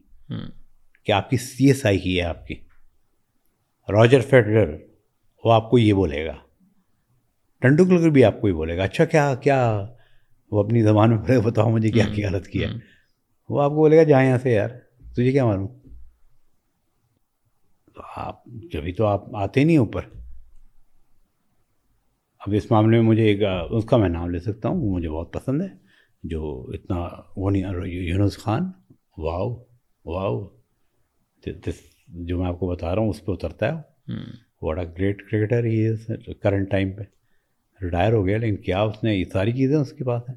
کہ آپ کی یہ سائیکی ہے آپ کی۔ راجر فیڈرر وہ آپ کو یہ بولے گا۔ ٹنڈوکلر بھی آپ کو یہ بولے گا اچھا کیا کیا؟ وہ اپنی زبان میں پڑھے بتاؤ مجھے کیا کیا غلط کیا۔ وہ آپ کو بولے گا جائیں یہاں سے یار تجھے کیا معلوم؟ تو آپ جبھی تو آپ آتے نہیں اوپر۔ اب اس معاملے میں مجھے ایک اس کا میں نام لے سکتا ہوں وہ مجھے بہت پسند ہے جو اتنا وہ نہیں یونس خان واؤ واؤ جو میں آپ کو بتا رہا ہوں اس پہ اترتا ہے۔ What a great cricketer he ہے کرنٹ ٹائم پہ۔ ریٹائر ہو گیا لیکن کیا اس نے یہ ساری چیزیں اس کے پاس ہیں؟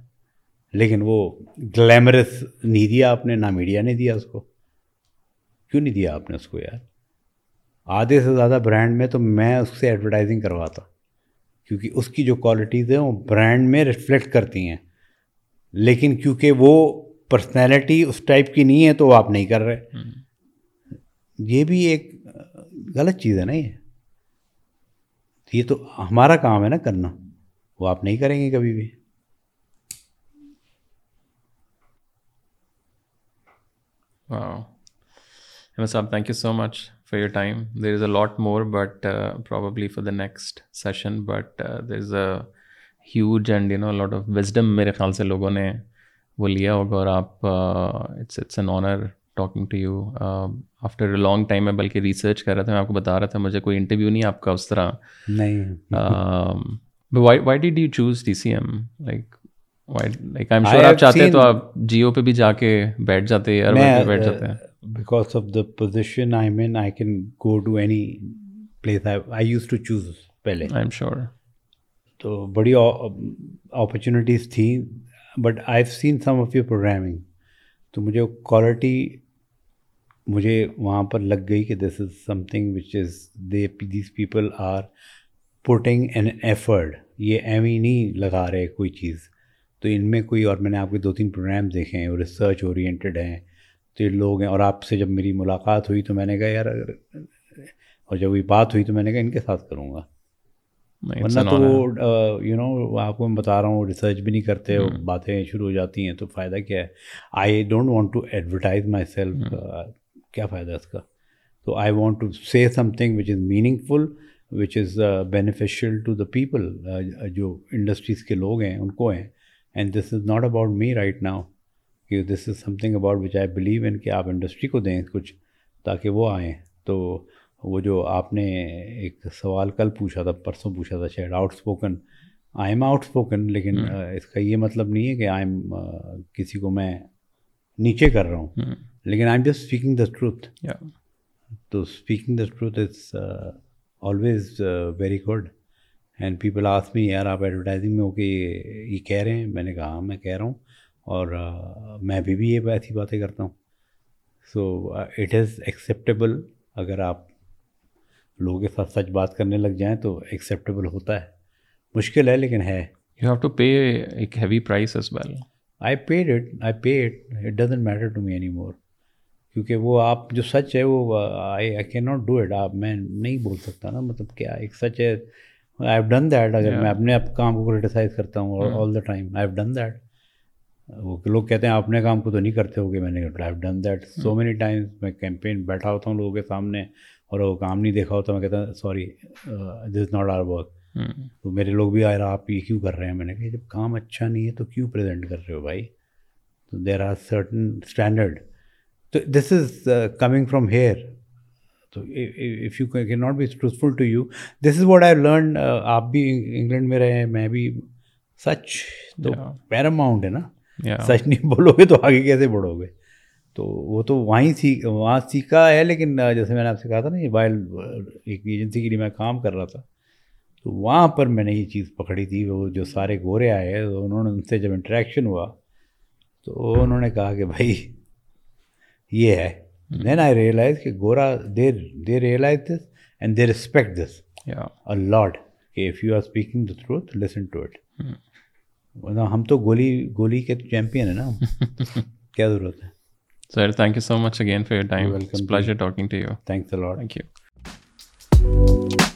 لیکن وہ گلیمرس نہیں دیا آپ نے نہ میڈیا نے دیا اس کو۔ کیوں نہیں دیا آپ نے اس کو یار؟ آدھے سے زیادہ برانڈ میں تو میں اس سے ایڈورٹائزنگ کرواتا۔ کیونکہ اس کی جو کوالٹیز ہیں وہ برانڈ میں ریفلیکٹ کرتی ہیں۔ لیکن کیونکہ وہ پرسنالٹی اس ٹائپ کی نہیں ہے تو وہ آپ نہیں کر رہے۔ یہ بھی ایک غلط چیز ہے نا یہ۔ یہ تو ہمارا کام ہے نا کرنا۔ وہ آپ نہیں کریں گے کبھی بھی؟ صاحب thank you so much for your time there is a lot more but probably for the next session but there is a huge and you know lot of wisdom میرے خیال سے لوگوں نے وہ لیا ہوگا اور آپ it's it's an honour talking to you after a long time میں بلکہ ریسرچ کر رہا تھا میں آپ کو بتا رہا تھا مجھے کوئی انٹرویو نہیں آپ کا اس طرح نہیں why did you choose D C M like like I am sure آپ چاہتے ہیں تو آپ جیو پہ بھی جا کے بیٹھ جاتے ہیں بیٹھ جاتے ہیں because of the position I mean I can go to any place I use to choose پہلے آئی ایم شیور تو بڑی اپرچونیٹیز تھیں but I have seen some of your programming تو مجھے کوالٹی مجھے وہاں پر لگ گئی کہ this is something which is they these people are putting an effort یہ ایم ہی نہیں لگا رہے کوئی چیز۔ تو ان میں کوئی اور میں نے آپ کے دو تین پروگرام دیکھے ہیں وہ ریسرچ اورینٹیڈ ہیں۔ تو یہ لوگ ہیں اور آپ سے جب میری ملاقات ہوئی تو میں نے کہا یار اگر اور جب یہ بات ہوئی تو میں نے کہا ان کے ساتھ کروں گا۔ ورنہ تو یو نو آپ کو میں بتا رہا ہوں ریسرچ بھی نہیں کرتے باتیں شروع ہو جاتی ہیں۔ تو فائدہ کیا ہے؟ I don't want to advertise myself کیا فائدہ اس کا؟ تو I want to say something which is meaningful which is beneficial to the people جو انڈسٹریز کے لوگ ہیں ان کو ہیں۔ And this is not about me right now کہ this is something about which I believe in کہ آپ انڈسٹری کو دیں کچھ تاکہ وہ آئیں۔ تو وہ جو آپ نے ایک سوال کل پوچھا تھا پرسوں پوچھا تھا شاید outspoken I am outspoken لیکن اس کا یہ مطلب نہیں ہے کہ آئی ایم کسی کو میں نیچے کر رہا ہوں۔ لیکن I am just speaking the truth تو speaking the truth is always very good and people ask me یار آپ ایڈورٹائزنگ میں ہو کے یہ کہہ رہے ہیں میں نے کہا ہاں میں کہہ رہا ہوں اور میں ابھی بھی یہ ایسی باتیں کرتا ہوں سو اٹ از ایکسیپٹیبل اگر آپ لوگوں کے ساتھ سچ بات کرنے لگ جائیں تو ایکسیپٹیبل ہوتا ہے۔ مشکل ہے لیکن ہے۔ یو ہیو ٹو پے ایک heavy price as well I paid it I pay it it doesn't matter to me anymore کیونکہ وہ آپ جو سچ ہے وہ I I can not do it آپ میں نہیں بول سکتا نا مطلب کیا ایک سچ ہے؟ آئی ہیو ڈن دیٹ اگر میں اپنے آپ کام کو کرٹیسائز کرتا ہوں all the time I have done that وہ لوگ کہتے ہیں اپنے کام کو تو نہیں کرتے ہو کہ میں نے I have done that so many times میں کیمپین بیٹھا ہوتا ہوں لوگوں کے سامنے اور وہ کام نہیں دیکھا ہوتا میں کہتا ہوں sorry this is not our work تو میرے لوگ بھی آئے رہا آپ یہ کیوں کر رہے ہیں؟ میں نے کہا جب کام اچھا نہیں ہے تو کیوں پریزنٹ کر رہے ہو بھائی؟ تو دیر آر سرٹن اسٹینڈرڈ تو this is coming from here تو if you can not be truthful to you this is what I learn آپ بھی انگلینڈ میں رہے ہیں میں بھی سچ تو پیراماؤنٹ ہے نا سچ نہیں بولو گے تو آگے کیسے بڑھو گے تو وہ تو وہیں سیکھ وہاں سیکھا ہے لیکن جیسے میں نے آپ سے کہا تھا نا وائل ایک ایجنسی کے لیے میں کام کر رہا تھا تو وہاں پر میں نے یہ چیز پکڑی تھی وہ جو سارے گورے آئے انہوں نے ان سے جب انٹریکشن ہوا تو انہوں نے کہا کہ بھائی یہ ہے دین آئی ریئلائز کہ گورا there they realize this and they respect this lad کہ if you are speaking the truth listen to it ہم تو گولی گولی کے چیمپئن ہیں نا کیا ضرورت ہے sir thank you so much again for your time welcome pleasure talking to you thanks a lot thank you